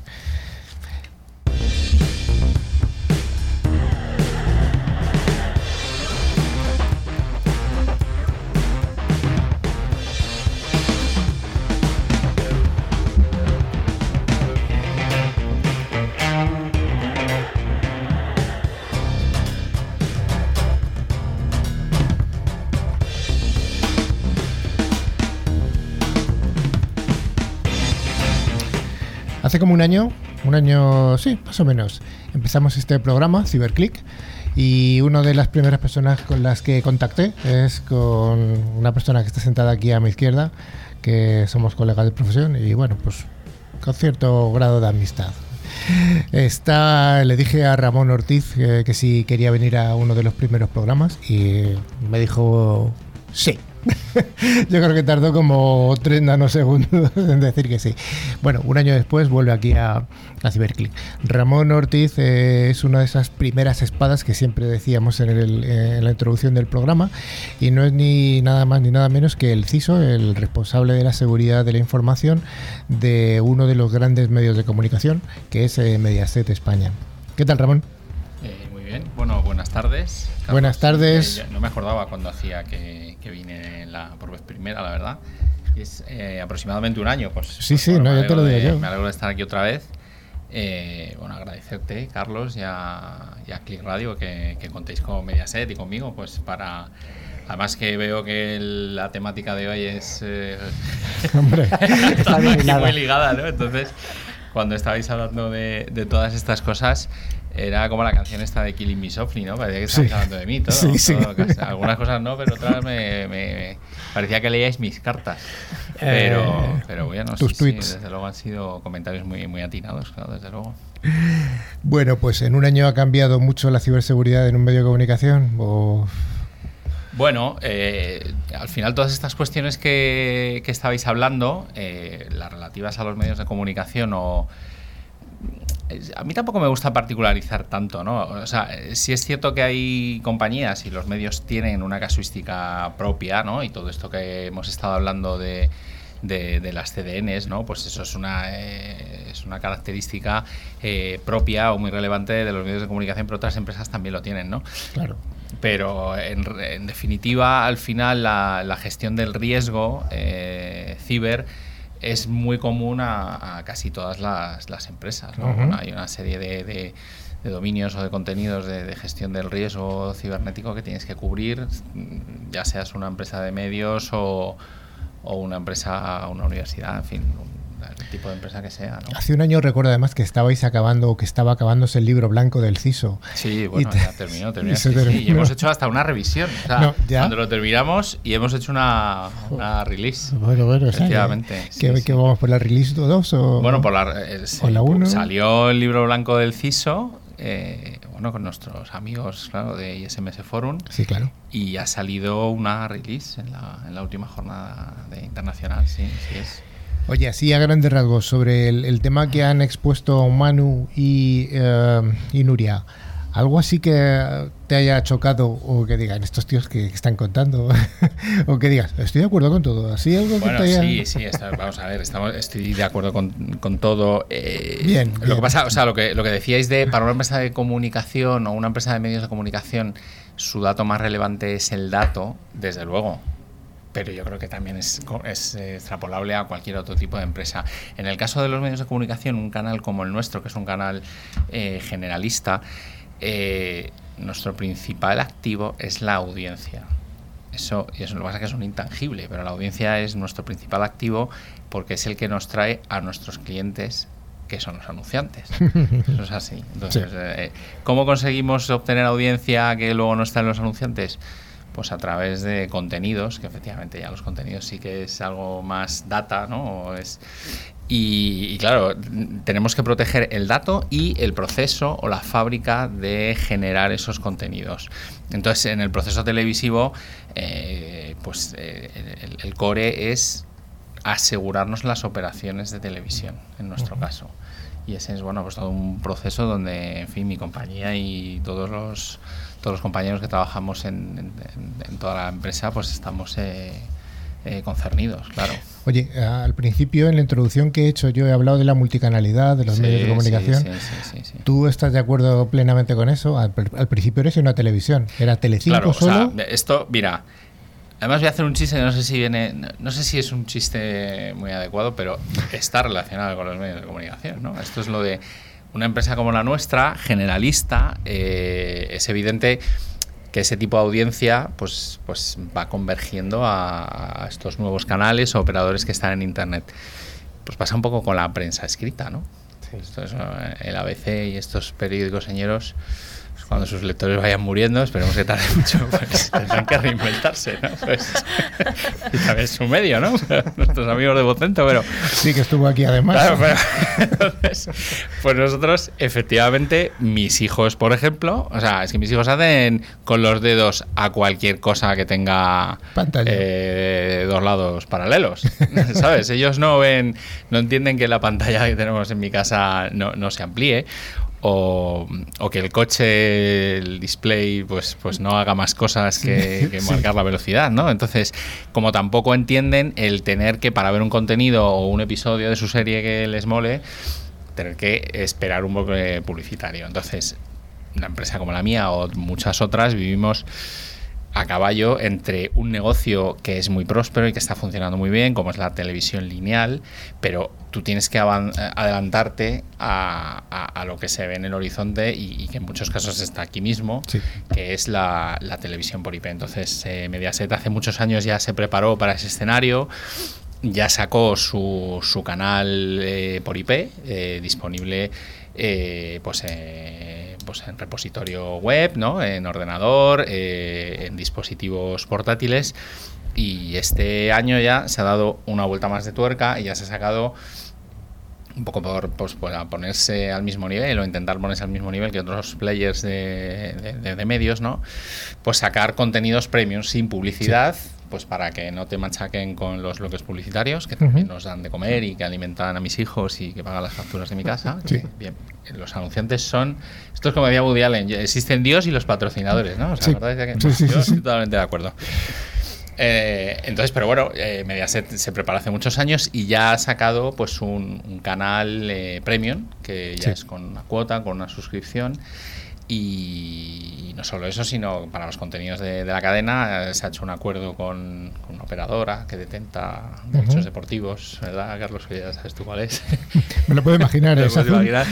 Hace como un año, un año, sí, más o menos, empezamos este programa, CiberClick, y una de las primeras personas con las que contacté es con una persona que está sentada aquí a mi izquierda, que somos colegas de profesión y bueno, pues con cierto grado de amistad. Está, le dije a Ramón Ortiz que, que si quería venir a uno de los primeros programas y me dijo sí. Yo creo que tardó como 3 nanosegundos en decir que sí. Bueno, un año después vuelve aquí a, a. Ramón Ortiz eh, es una de esas primeras espadas que siempre decíamos en, el, en, la introducción del programa y no es ni nada más ni nada menos que el CISO, el responsable de la seguridad de la información de uno de los grandes medios de comunicación que es eh, Mediaset España. ¿Qué tal, Ramón? Bien, bueno, buenas tardes. Carlos. Buenas tardes. no me acordaba cuando hacía que, que vine la, por vez primera, la verdad. Es eh, aproximadamente un año. Pues, sí, sí, no, ya te lo digo de, yo. Me alegro de estar aquí otra vez. Eh, bueno, agradecerte, Carlos, y a, y a Click Radio que, que, contéis con Mediaset y conmigo, pues para. Además que veo que el, la temática de hoy es eh, Hombre, está muy, muy, ligada, ¿no? Entonces, cuando estabais hablando de, de todas estas cosas, era como la canción esta de Killing Me Softly, ¿no? Parecía que estabais Sí. hablando de mí, todo. Sí, sí. todo, algunas cosas no, pero otras me, me- parecía que leíais mis cartas. Pero, Eh, pero bueno, tus tweets. desde luego han sido comentarios muy, muy atinados, claro, desde luego. Bueno, pues en un año ha cambiado mucho la ciberseguridad en un medio de comunicación. O... Bueno, eh, al final todas estas cuestiones que, que estabais hablando, eh, las relativas a los medios de comunicación o... A mí tampoco me gusta particularizar tanto, ¿no? O sea, eh, sí es cierto que hay compañías y los medios tienen una casuística propia, ¿no? Y todo esto que hemos estado hablando de, de, de las CDNs, ¿no? Pues eso es una, eh, es una característica eh, propia o muy relevante de los medios de comunicación, pero otras empresas también lo tienen, ¿no? Claro. Pero en, en definitiva, al final, la, la gestión del riesgo eh, ciber es muy común a, a casi todas las, las empresas. ¿no? Ujú. Bueno, hay una serie de, de- de dominios o de contenidos de, de gestión del riesgo cibernético que tienes que cubrir, ya seas una empresa de medios o, o una empresa, una universidad, en fin, el tipo de empresa que sea. ¿no? Hace un año recuerdo además que estabais acabando o que estaba acabándose el libro blanco del CISO. Sí, bueno, te- ya terminó, terminó. y sí, sí, terminó. y hemos hecho hasta una revisión. O sea, No, cuando lo terminamos y hemos hecho una, una release. Bueno, bueno, Efectivamente, sí, que sí. vamos por la release 2 o Bueno, por la, eh, sí, ¿O la uno? salió el libro blanco del CISO, eh, bueno, con nuestros amigos, claro, de ISMS Forum, Sí, claro. y ha salido una release en la, en la última jornada de internacional, sí, sí es. Oye, así a grandes rasgos sobre el, el tema que han expuesto Manu y, eh, y Nuria. ¿Algo así que te haya chocado o que digan estos tíos que, están contando? o que digas, estoy de acuerdo con todo. ¿Así algo Bueno, que te haya... sí, sí, está- vamos a ver, estamos, estoy de acuerdo con, con todo. eh, Bien, Lo bien. que pasa, o sea, lo que, lo que decíais de para una empresa de comunicación o una empresa de medios de comunicación, su dato más relevante es el dato, desde luego. Pero yo creo que también es, es eh, extrapolable a cualquier otro tipo de empresa. En el caso de los medios de comunicación, un canal como el nuestro, que es un canal eh, generalista, eh, nuestro principal activo es la audiencia. Eso, y eso lo que pasa es que es un intangible, pero la audiencia es nuestro principal activo porque es el que nos trae a nuestros clientes, que son los anunciantes. Eso es así. Entonces, eh, ¿cómo conseguimos obtener audiencia que luego no está en los anunciantes? Pues a través de contenidos, que efectivamente ya los contenidos sí que es algo más data, ¿no? O es, y, y claro, tenemos que proteger el dato y el proceso o la fábrica de generar esos contenidos. Entonces, en el proceso televisivo, eh, pues eh, el, el core es asegurarnos las operaciones de televisión, en nuestro caso. Y ese es bueno, pues todo un proceso donde, en fin, mi compañía y todos los todos los compañeros que trabajamos en, en- en toda la empresa, pues estamos eh, eh, concernidos, claro. Oye, al principio en la introducción que he hecho yo he hablado de la multicanalidad de los Sí, medios de comunicación. sí, sí. ¿Tú estás de acuerdo plenamente con eso? Al, al principio eres una televisión. ¿Era Telecinco Claro, o solo? sea, esto, mira, además voy a hacer un chiste no sé si viene, no, no sé si es un chiste muy adecuado, pero está relacionado con los medios de comunicación, ¿no? Esto es lo de una empresa como la nuestra, generalista, eh, es evidente que ese tipo de audiencia pues, pues va convergiendo a, a estos nuevos canales o operadores que están en Internet. pues pasa un poco con la prensa escrita, ¿no? Esto es, eh, el ABC y estos periódicos señeros cuando sus lectores vayan muriendo, esperemos que tarde mucho, pues tendrán que reinventarse, ¿no? Pues, y también es su medio, ¿no? Nuestros amigos de Vocento, pero... Sí, que estuvo aquí además. Claro, pero, entonces, pues nosotros, efectivamente, mis hijos, por ejemplo, o sea, es que mis hijos hacen con los dedos a cualquier cosa que tenga Pantalla. eh, dos lados paralelos, ¿sabes? Ellos no ven, no entienden que la pantalla que tenemos en mi casa no, no se amplíe o, o que el coche, el display, pues, pues no haga más cosas que, que marcar la velocidad, ¿no? Entonces, como tampoco entienden el tener que, para ver un contenido o un episodio de su serie que les mole, tener que esperar un poco publicitario. Entonces, una empresa como la mía o muchas otras vivimos a caballo entre un negocio que es muy próspero y que está funcionando muy bien, como es la televisión lineal, pero tú tienes que eh, adelantarte a, a- a lo que se ve en el horizonte y, y que en muchos casos está aquí mismo, Sí. que es la, la televisión por IP. Entonces, eh, Mediaset hace muchos años ya se preparó para ese escenario ya sacó su, su canal eh, por IP eh, disponible pues, pues en repositorio web, ¿no? en ordenador, eh, en dispositivos portátiles. Y este año ya se ha dado una vuelta más de tuerca y ya se ha sacado un poco por, pues, para ponerse al mismo nivel o intentar ponerse al mismo nivel que otros players de medios, ¿no? Pues sacar contenidos premium sin publicidad, pues para que no te machaquen con los bloques publicitarios, que también nos dan de comer y que alimentan a mis hijos y que pagan las facturas de mi casa. Sí. que, Bien, los anunciantes son, esto es como decía Woody Allen, existen Dios y los patrocinadores, ¿no? O sea, Sí. ¿acordáis de que- Sí, yo estoy totalmente de acuerdo. Eh, entonces, pero bueno, eh, Mediaset se prepara hace muchos años y ya ha sacado pues un, un canal eh, premium que ya es con una cuota, con una suscripción. Y no solo eso, sino para los contenidos de, de la cadena eh, se ha hecho un acuerdo con, con una operadora que detenta derechos Ujú. deportivos, ¿verdad, Carlos? Que ya sabes tú cuál es. Me lo puedo imaginar. Imaginar.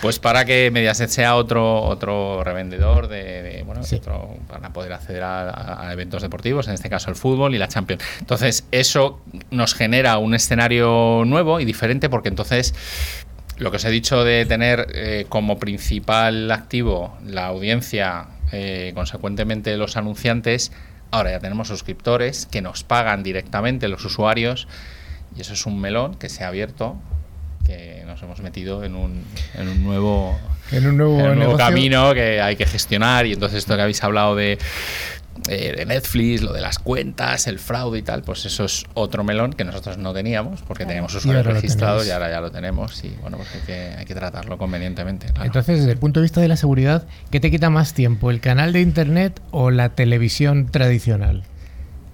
Pues para que Mediaset sea otro otro revendedor de, de, bueno, Sí. otro- para poder acceder a, a- a eventos deportivos, en este caso el fútbol y la Champions. Entonces, eso nos genera un escenario nuevo y diferente porque entonces lo que os he dicho de tener eh, como principal activo la audiencia, eh, consecuentemente los anunciantes, ahora ya tenemos suscriptores que nos pagan directamente los usuarios y eso es un melón que se ha abierto, que nos hemos metido en un, en un nuevo, En un nuevo, en un nuevo negocio. camino que hay que gestionar y entonces esto que habéis hablado de, eh, de Netflix, lo de las cuentas, el fraude y tal, pues eso es otro melón que nosotros no teníamos porque teníamos usuarios registrados y ahora ya lo tenemos y bueno, pues hay que, hay que tratarlo convenientemente. claro. Entonces, desde el punto de vista de la seguridad, ¿qué te quita más tiempo? ¿El canal de internet o la televisión tradicional?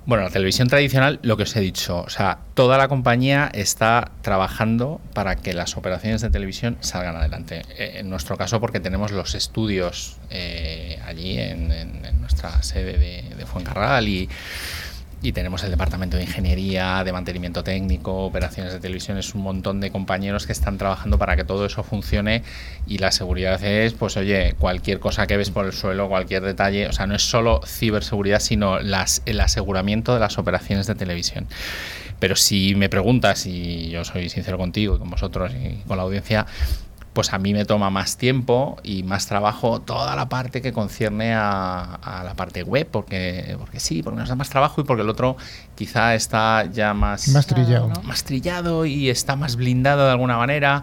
Bueno, la televisión tradicional, lo que os he dicho, o sea, toda la compañía está trabajando para que las operaciones de televisión salgan adelante. Eh, En nuestro caso, porque tenemos los estudios eh, allí en, nuestra sede de, de Fuencarral y, y tenemos el departamento de ingeniería, de mantenimiento técnico, operaciones de televisión, es un montón de compañeros que están trabajando para que todo eso funcione y la seguridad es, pues oye, cualquier cosa que ves por el suelo, cualquier detalle, o sea, no es solo ciberseguridad, sino el aseguramiento de las operaciones de televisión. Pero si me preguntas, y yo soy sincero contigo y con vosotros y con la audiencia, pues a mí me toma más tiempo y más trabajo toda la parte que concierne a, a la parte web, porque, porque sí, porque nos da más trabajo y porque el otro quizá está ya más, Más trillado. ¿no? más trillado y está más blindado de alguna manera.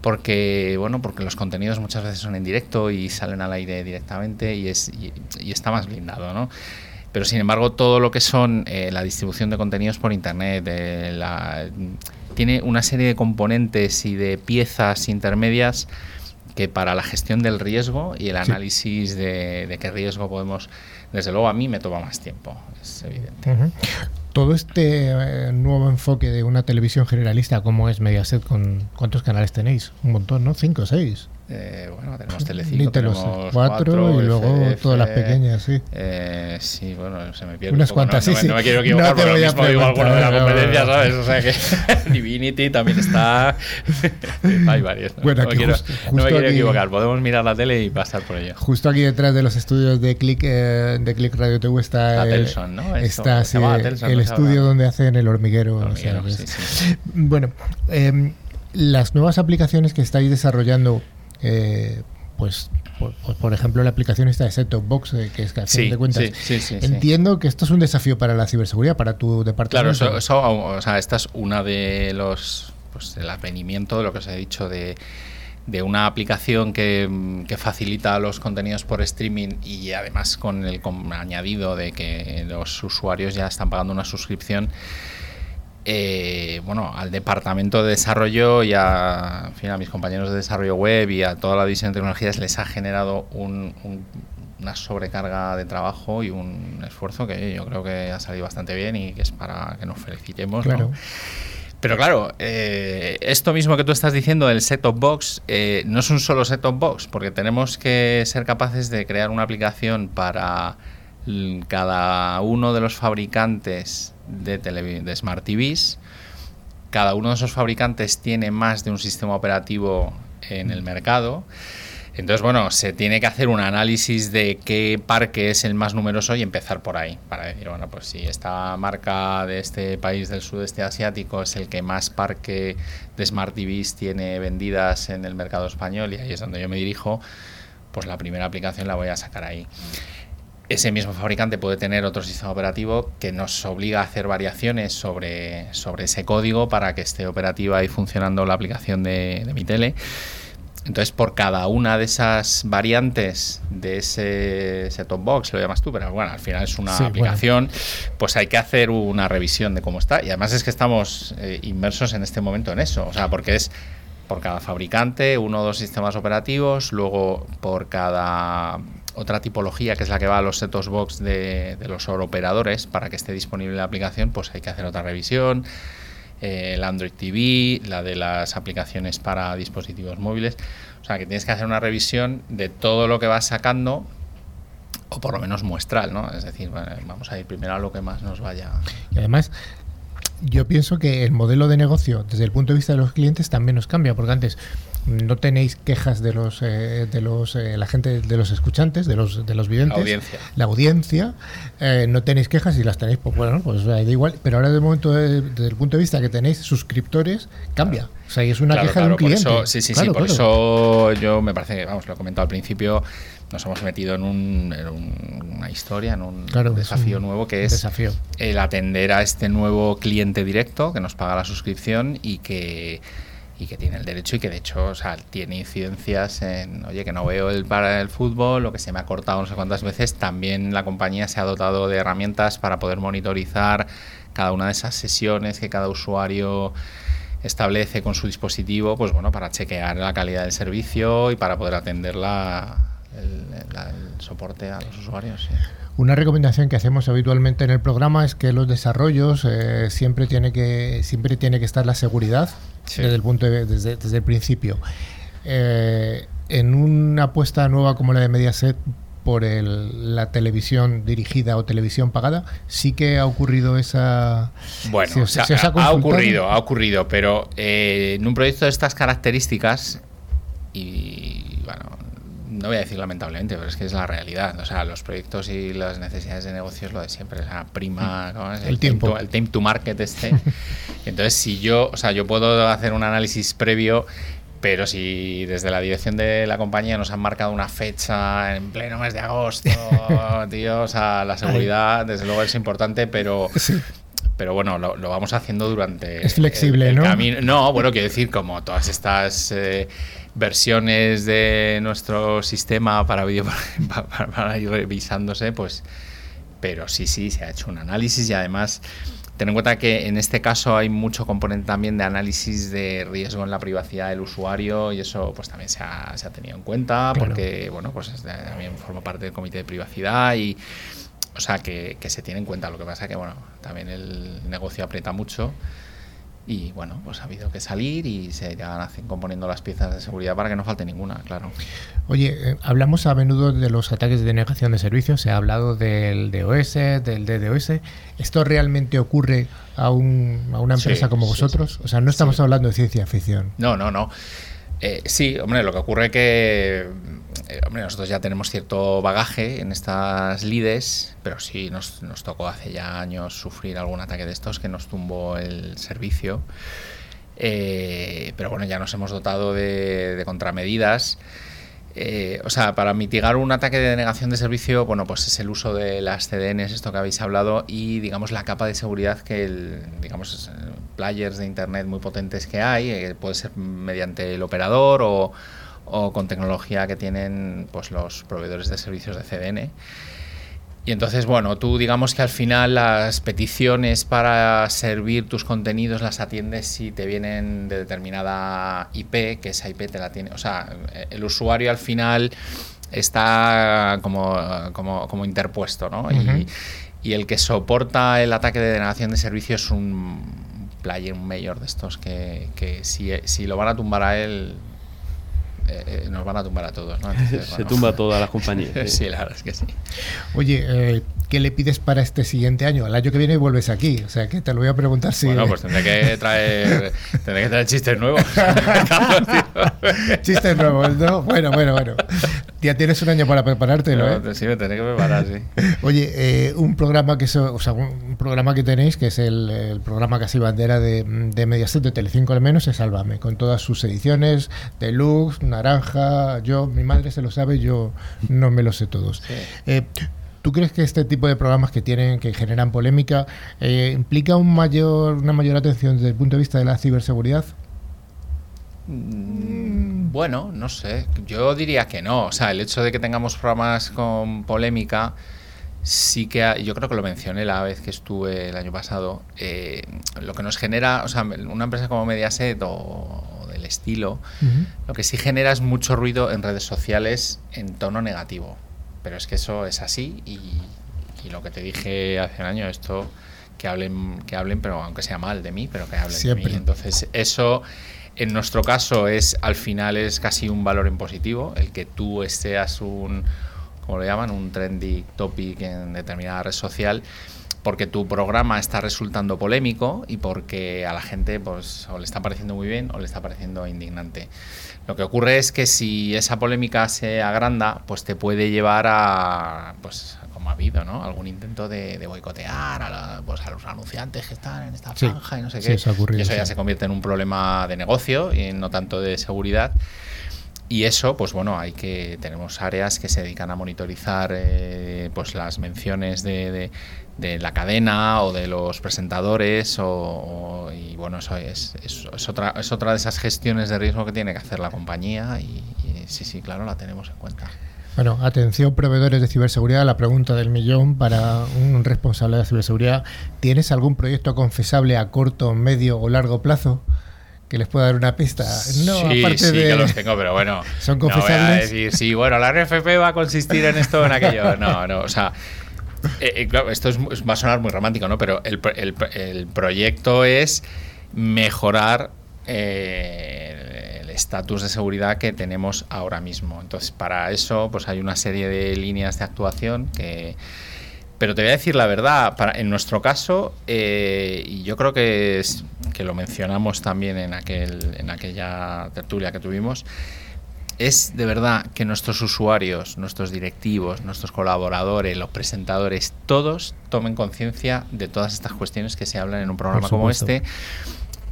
Porque, bueno, porque los contenidos muchas veces son en directo y salen al aire directamente y, es, y, y está más blindado, ¿no? Pero sin embargo, todo lo que son eh, la distribución de contenidos por internet, eh, la- tiene una serie de componentes y de piezas intermedias que para la gestión del riesgo y el Sí. análisis de, de qué riesgo podemos, desde luego a mí me toma más tiempo, es evidente. Todo este eh, nuevo enfoque de una televisión generalista como es Mediaset, con ¿cuántos canales tenéis? Un montón, ¿no? ¿Cinco o seis? Eh, bueno, tenemos Telecinco, tenemos cuatro y luego FF, todas las pequeñas, sí. eh, sí, bueno, se me pierde. Unas un poco, cuantas, no, sí, no, sí. me- no me quiero No equivocar, te pero lo mismo digo alguno de la no, competencia, no, ¿sabes? O sea que Divinity también está. Hay varias. ¿no? Bueno, no me quiero, justo- no me quiero aquí- equivocar. Podemos mirar la tele y pasar por ello. Justo aquí detrás de los estudios de Click, eh, de Click Radio TV está, Atelson, ¿no? Esto, está sí, Atelson, el no estudio donde hacen el hormiguero. o sea, Hormiguero, que es- sí, sí. Bueno, em, las nuevas aplicaciones que estáis desarrollando, eh, pues, por, por- por ejemplo, la aplicación esta de Set-Top Box, eh, que es que a fin Sí, de cuentas, sí, sí, entiendo que esto es un desafío para la ciberseguridad, para tu Claro, departamento. eso, eso, o sea, esta es una de los, pues, el advenimiento de lo que os he dicho de, de una aplicación que, que facilita los contenidos por streaming y además con el con añadido de que los usuarios ya están pagando una suscripción. Eh, bueno, al departamento de desarrollo y a, en fin, a mis compañeros de desarrollo web y a toda la división de tecnologías les ha generado un- un- una sobrecarga de trabajo y un esfuerzo que yo creo que ha salido bastante bien y que es para que nos felicitemos. Pero claro, eh, esto mismo que tú estás diciendo del set-top box eh, no es un solo set-top box, porque tenemos que ser capaces de crear una aplicación para cada uno de los fabricantes de, televi- de Smart TVs. Cada uno de esos fabricantes tiene más de un sistema operativo en el mercado. Entonces, bueno, se tiene que hacer un análisis de qué parque es el más numeroso y empezar por ahí, para decir, bueno, pues si esta marca de este país del sudeste asiático es el que más parque de Smart TVs tiene vendidas en el mercado español y ahí es donde yo me dirijo, pues la primera aplicación la voy a sacar ahí. Ese mismo fabricante puede tener otro sistema operativo que nos obliga a hacer variaciones sobre, sobre ese código para que esté operativa y funcionando la aplicación de, de mi tele. Entonces, por cada una de esas variantes de ese set-top box, lo llamas tú, pero bueno, al final es una Sí, bueno. aplicación, pues hay que hacer una revisión de cómo está. Y además es que estamos eh, inmersos en este momento en eso, o sea, porque es por cada fabricante, uno o dos sistemas operativos, luego por cada otra tipología que es la que va a los set-top box de, los operadores para que esté disponible la aplicación, pues hay que hacer otra revisión eh, el Android TV, la de las aplicaciones para dispositivos móviles. O sea, que tienes que hacer una revisión de todo lo que vas sacando, o por lo menos muestral, ¿no? Es decir, vamos a ir primero a lo que más nos vaya. Y además, yo pienso que el modelo de negocio desde el punto de vista de los clientes también nos cambia, porque antes no tenéis quejas de los eh, de los eh, la gente de los escuchantes, de los de los videntes, La audiencia. la audiencia, eh, no tenéis quejas y las tenéis, pues bueno, pues da igual, pero ahora de momento desde el punto de vista que tenéis suscriptores cambia, o sea, y es una Claro, queja de un cliente. Por eso, sí, sí, Claro, sí, por eso yo me parece que, vamos, lo he comentado al principio, nos hemos metido en, un- en un- una historia, en un Claro, desafío un nuevo que es desafío. el atender a este nuevo cliente directo que nos paga la suscripción y que y que tiene el derecho y que de hecho o sea, tiene incidencias en, oye, que no veo el para el fútbol, lo que se me ha cortado no sé cuántas veces, también la compañía se ha dotado de herramientas para poder monitorizar cada una de esas sesiones que cada usuario establece con su dispositivo, pues bueno, para chequear la calidad del servicio y para poder atender la, el, la- el soporte a los usuarios. sí. Una recomendación que hacemos habitualmente en el programa es que los desarrollos eh, siempre tiene que siempre tiene que estar la seguridad Sí. desde el punto de, desde, desde el principio. Eh, en una apuesta nueva como la de Mediaset por el- la televisión dirigida o televisión pagada, sí que ha ocurrido esa. Bueno, ¿Se o sea, se ha ocurrido, ha ocurrido, pero eh, en un proyecto de estas características, y bueno, no voy a decir lamentablemente, pero es que es la realidad. O sea, los proyectos y las necesidades de negocio es lo de siempre. O sea, prima ¿cómo es? El tiempo. Time to, el time to market este. Entonces, si yo, o sea, yo puedo hacer un análisis previo. Pero si desde la dirección de la compañía nos han marcado una fecha en pleno mes de agosto, tío, o sea, la seguridad desde luego es importante, pero pero bueno, lo, lo vamos haciendo durante Es flexible, el, el ¿no? camino. No, bueno, quiero decir, como todas estas eh, versiones de nuestro sistema para vídeo para, para- para ir revisándose, pues, pero sí, sí, se ha hecho un análisis y además ten en cuenta que en este caso hay mucho componente también de análisis de riesgo en la privacidad del usuario y eso pues también se ha, se ha tenido en cuenta Claro. porque, bueno, pues también forma parte del comité de privacidad y o sea, que, que se tiene en cuenta. Lo que pasa que, bueno, también el negocio aprieta mucho y bueno, pues ha habido que salir y se irán componiendo las piezas de seguridad para que no falte ninguna, claro. Oye, eh, hablamos a menudo de los ataques de denegación de servicios, se ha hablado del DOS, del DDoS. ¿Esto realmente ocurre a, un, a una empresa como vosotros? O sea, no estamos hablando de ciencia ficción. No, no, no. Eh, sí, hombre, lo que ocurre que eh, hombre, nosotros ya tenemos cierto bagaje en estas lides, pero sí nos, nos, tocó hace ya años sufrir algún ataque de estos que nos tumbó el servicio. Eh, pero bueno, ya nos hemos dotado de, de contramedidas. Eh, o sea, para mitigar un ataque de denegación de servicio, bueno, pues es el uso de las CDNs, esto que habéis hablado, y digamos la capa de seguridad que el, digamos, players de internet muy potentes que hay, eh, puede ser mediante el operador o, o, con tecnología que tienen pues los proveedores de servicios de CDN. Y entonces, bueno, tú digamos que al final las peticiones para servir tus contenidos las atiendes si te vienen de determinada IP, que esa IP te la tiene. O sea, el usuario al final está como, como, como interpuesto, ¿no? y, y, el que soporta el ataque de denegación de servicio es un player, un mayor de estos que, que si, si lo van a tumbar a él, eh, nos van a tumbar a todos. ¿no? Entonces, Se bueno, tumba todas las compañías. sí, la verdad es que sí. Oye, eh, ¿qué le pides para este siguiente año? El año que viene vuelves aquí. O sea, que te lo voy a preguntar si. Bueno, pues tendré que traer, tendré que traer chistes nuevos. chistes nuevos, ¿no? Bueno, bueno, bueno. Ya tienes un año para preparártelo, no, ¿eh? Sí, me tendré que preparar, sí. Oye, eh, un programa que o sea, un programa que tenéis, que es el, el programa casi bandera de, de Mediaset de Telecinco al menos, es Sálvame, con todas sus ediciones, deluxe, naranja, yo, mi madre se lo sabe, yo no me lo sé todos. Sí. Eh, ¿Tú crees que este tipo de programas que tienen, que generan polémica, eh, implica un mayor, una mayor atención desde el punto de vista de la ciberseguridad? Bueno, no sé. Yo diría que no. O sea, el hecho de que tengamos programas con polémica, sí que yo creo que lo mencioné la vez que estuve el año pasado. Eh, lo que nos genera, o sea, una empresa como Mediaset o, o del estilo, uh -huh. lo que sí genera es mucho ruido en redes sociales en tono negativo. Pero es que eso es así y, y lo que te dije hace un año, esto que hablen, que hablen, pero aunque sea mal de mí, pero que hablen Siempre. de mí. Entonces, eso en nuestro caso es al final es casi un valor impositivo, el que tú seas un, como lo llaman, un trendy topic en determinada red social, porque tu programa está resultando polémico y porque a la gente pues o le está pareciendo muy bien o le está pareciendo indignante. Lo que ocurre es que si esa polémica se agranda, pues te puede llevar a pues como ha habido, ¿no? Algún intento de, de boicotear a, la, pues, a, los anunciantes que están en esta franja sí, y no sé qué. Eso, ocurrido, y eso ya se convierte en un problema de negocio y no tanto de seguridad. Y eso, pues bueno, hay que tenemos áreas que se dedican a monitorizar eh, pues las menciones de, de, de, la cadena o de los presentadores o, o y bueno, eso es, es, es, otra es otra de esas gestiones de riesgo que tiene que hacer la compañía y, y sí, sí, claro, la tenemos en cuenta. Bueno, atención proveedores de ciberseguridad, la pregunta del millón para un responsable de ciberseguridad. ¿Tienes algún proyecto confesable a corto, medio o largo plazo? que les pueda dar una pista. No, sí, aparte sí de... que los tengo, pero bueno. Son confesables. No voy a decir, sí, bueno, la RFP va a consistir en esto o en aquello. No, no, o sea. Eh, eh, claro, esto es, va a sonar muy romántico, ¿no? Pero el, el, el proyecto es mejorar eh, estatus de seguridad que tenemos ahora mismo. Entonces, para eso, pues hay una serie de líneas de actuación que pero te voy a decir la verdad, para, en nuestro caso, eh, y yo creo que, es, que lo mencionamos también en, aquel, en aquella tertulia que tuvimos, es de verdad que nuestros usuarios, nuestros directivos, nuestros colaboradores, los presentadores, todos tomen conciencia de todas estas cuestiones que se hablan en un programa como este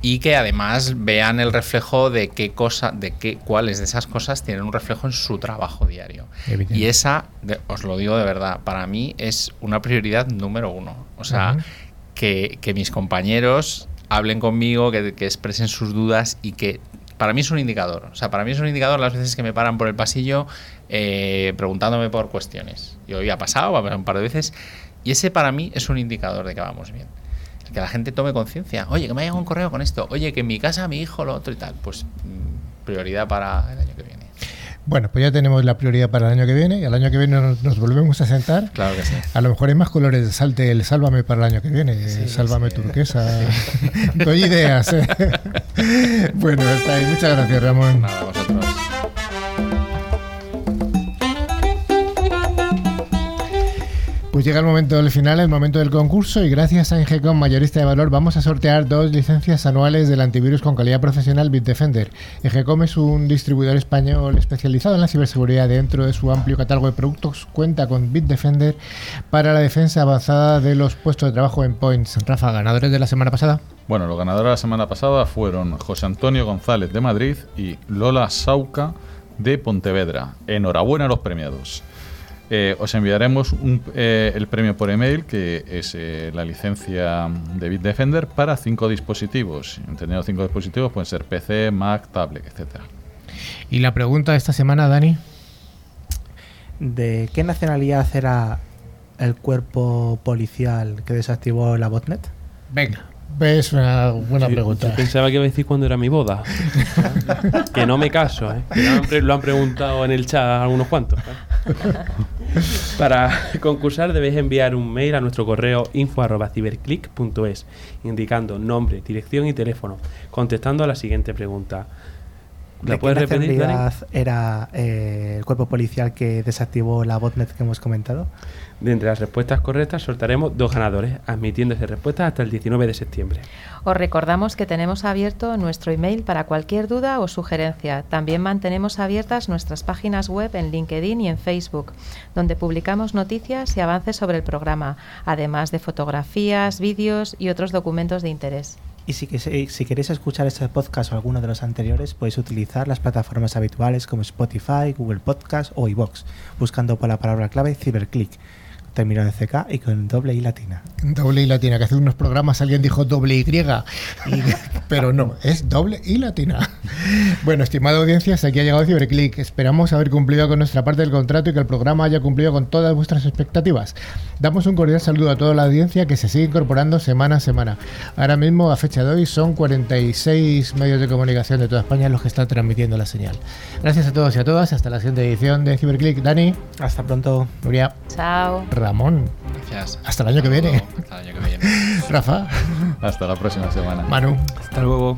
y que además vean el reflejo de qué cosa, de qué, cuáles de esas cosas tienen un reflejo en su trabajo diario. Evidente. Y esa, de, os lo digo de verdad, para mí es una prioridad número uno. O sea, uh -huh. que, que, mis compañeros hablen conmigo, que, que, expresen sus dudas y que para mí es un indicador. O sea, para mí es un indicador las veces que me paran por el pasillo eh, preguntándome por cuestiones. Y hoy ha pasado, ha pasado un par de veces. Y ese para mí es un indicador de que vamos bien que la gente tome conciencia. Oye, que me ha llegado un correo con esto. Oye, que en mi casa mi hijo lo otro y tal. Pues mmm, prioridad para el año que viene. Bueno, pues ya tenemos la prioridad para el año que viene y al año que viene nos, nos volvemos a sentar. Claro que sí. A lo mejor hay más colores de salte el Sálvame para el año que viene, Sálvame turquesa. Doy ideas. ¿eh? bueno, hasta ahí. Muchas gracias, Ramón. Nada, vosotros. Pues llega el momento del final, el momento del concurso y gracias a Ingecom Mayorista de Valor vamos a sortear dos licencias anuales del antivirus con calidad profesional Bitdefender. Ingecom es un distribuidor español especializado en la ciberseguridad. Dentro de su amplio catálogo de productos cuenta con Bitdefender para la defensa avanzada de los puestos de trabajo en Points. Rafa, ganadores de la semana pasada. Bueno, los ganadores de la semana pasada fueron José Antonio González de Madrid y Lola Sauca de Pontevedra. Enhorabuena a los premiados. Eh, os enviaremos un, eh, el premio por email, que es eh, la licencia de Bitdefender para cinco dispositivos. Entendiendo cinco dispositivos, pueden ser PC, Mac, tablet, etcétera. Y la pregunta de esta semana, Dani. ¿De qué nacionalidad era el cuerpo policial que desactivó la botnet? Venga. Es una buena Sí, pregunta. Yo pensaba que iba a decir cuándo era mi boda. que no me caso, ¿eh? Que lo han, pre- lo han preguntado en el chat algunos cuantos. ¿eh? Para concursar debéis enviar un mail a nuestro correo info@ciberclick.es indicando nombre, dirección y teléfono, contestando a la siguiente pregunta. ¿La ¿De qué puedes repetir, era eh, el cuerpo policial que desactivó la botnet que hemos comentado? De entre las respuestas correctas sortaremos dos ganadores, admitiéndose respuestas hasta el 19 de septiembre. Os recordamos que tenemos abierto nuestro email para cualquier duda o sugerencia. También mantenemos abiertas nuestras páginas web en LinkedIn y en Facebook, donde publicamos noticias y avances sobre el programa, además de fotografías, vídeos y otros documentos de interés. Y si, que- si queréis escuchar este podcast o alguno de los anteriores, podéis utilizar las plataformas habituales como Spotify, Google Podcast o iVoox, buscando por la palabra clave Ciberclick, terminado en CK y con doble I latina. Doble y latina, que hace unos programas alguien dijo doble Y, y- pero no, es doble y latina. Bueno, estimada audiencia, hasta aquí ha llegado Ciberclick. Esperamos haber cumplido con nuestra parte del contrato y que el programa haya cumplido con todas vuestras expectativas. Damos un cordial saludo a toda la audiencia que se sigue incorporando semana a semana. Ahora mismo, a fecha de hoy, son 46 medios de comunicación de toda España los que están transmitiendo la señal. Gracias a todos y a todas. Hasta la siguiente edición de Ciberclick. Dani, Hasta pronto. Nuria, Chao. Ramón, Gracias. Hasta el año que viene. Hasta el año que viene. Rafa, Hasta la próxima semana. Manu. Hasta luego.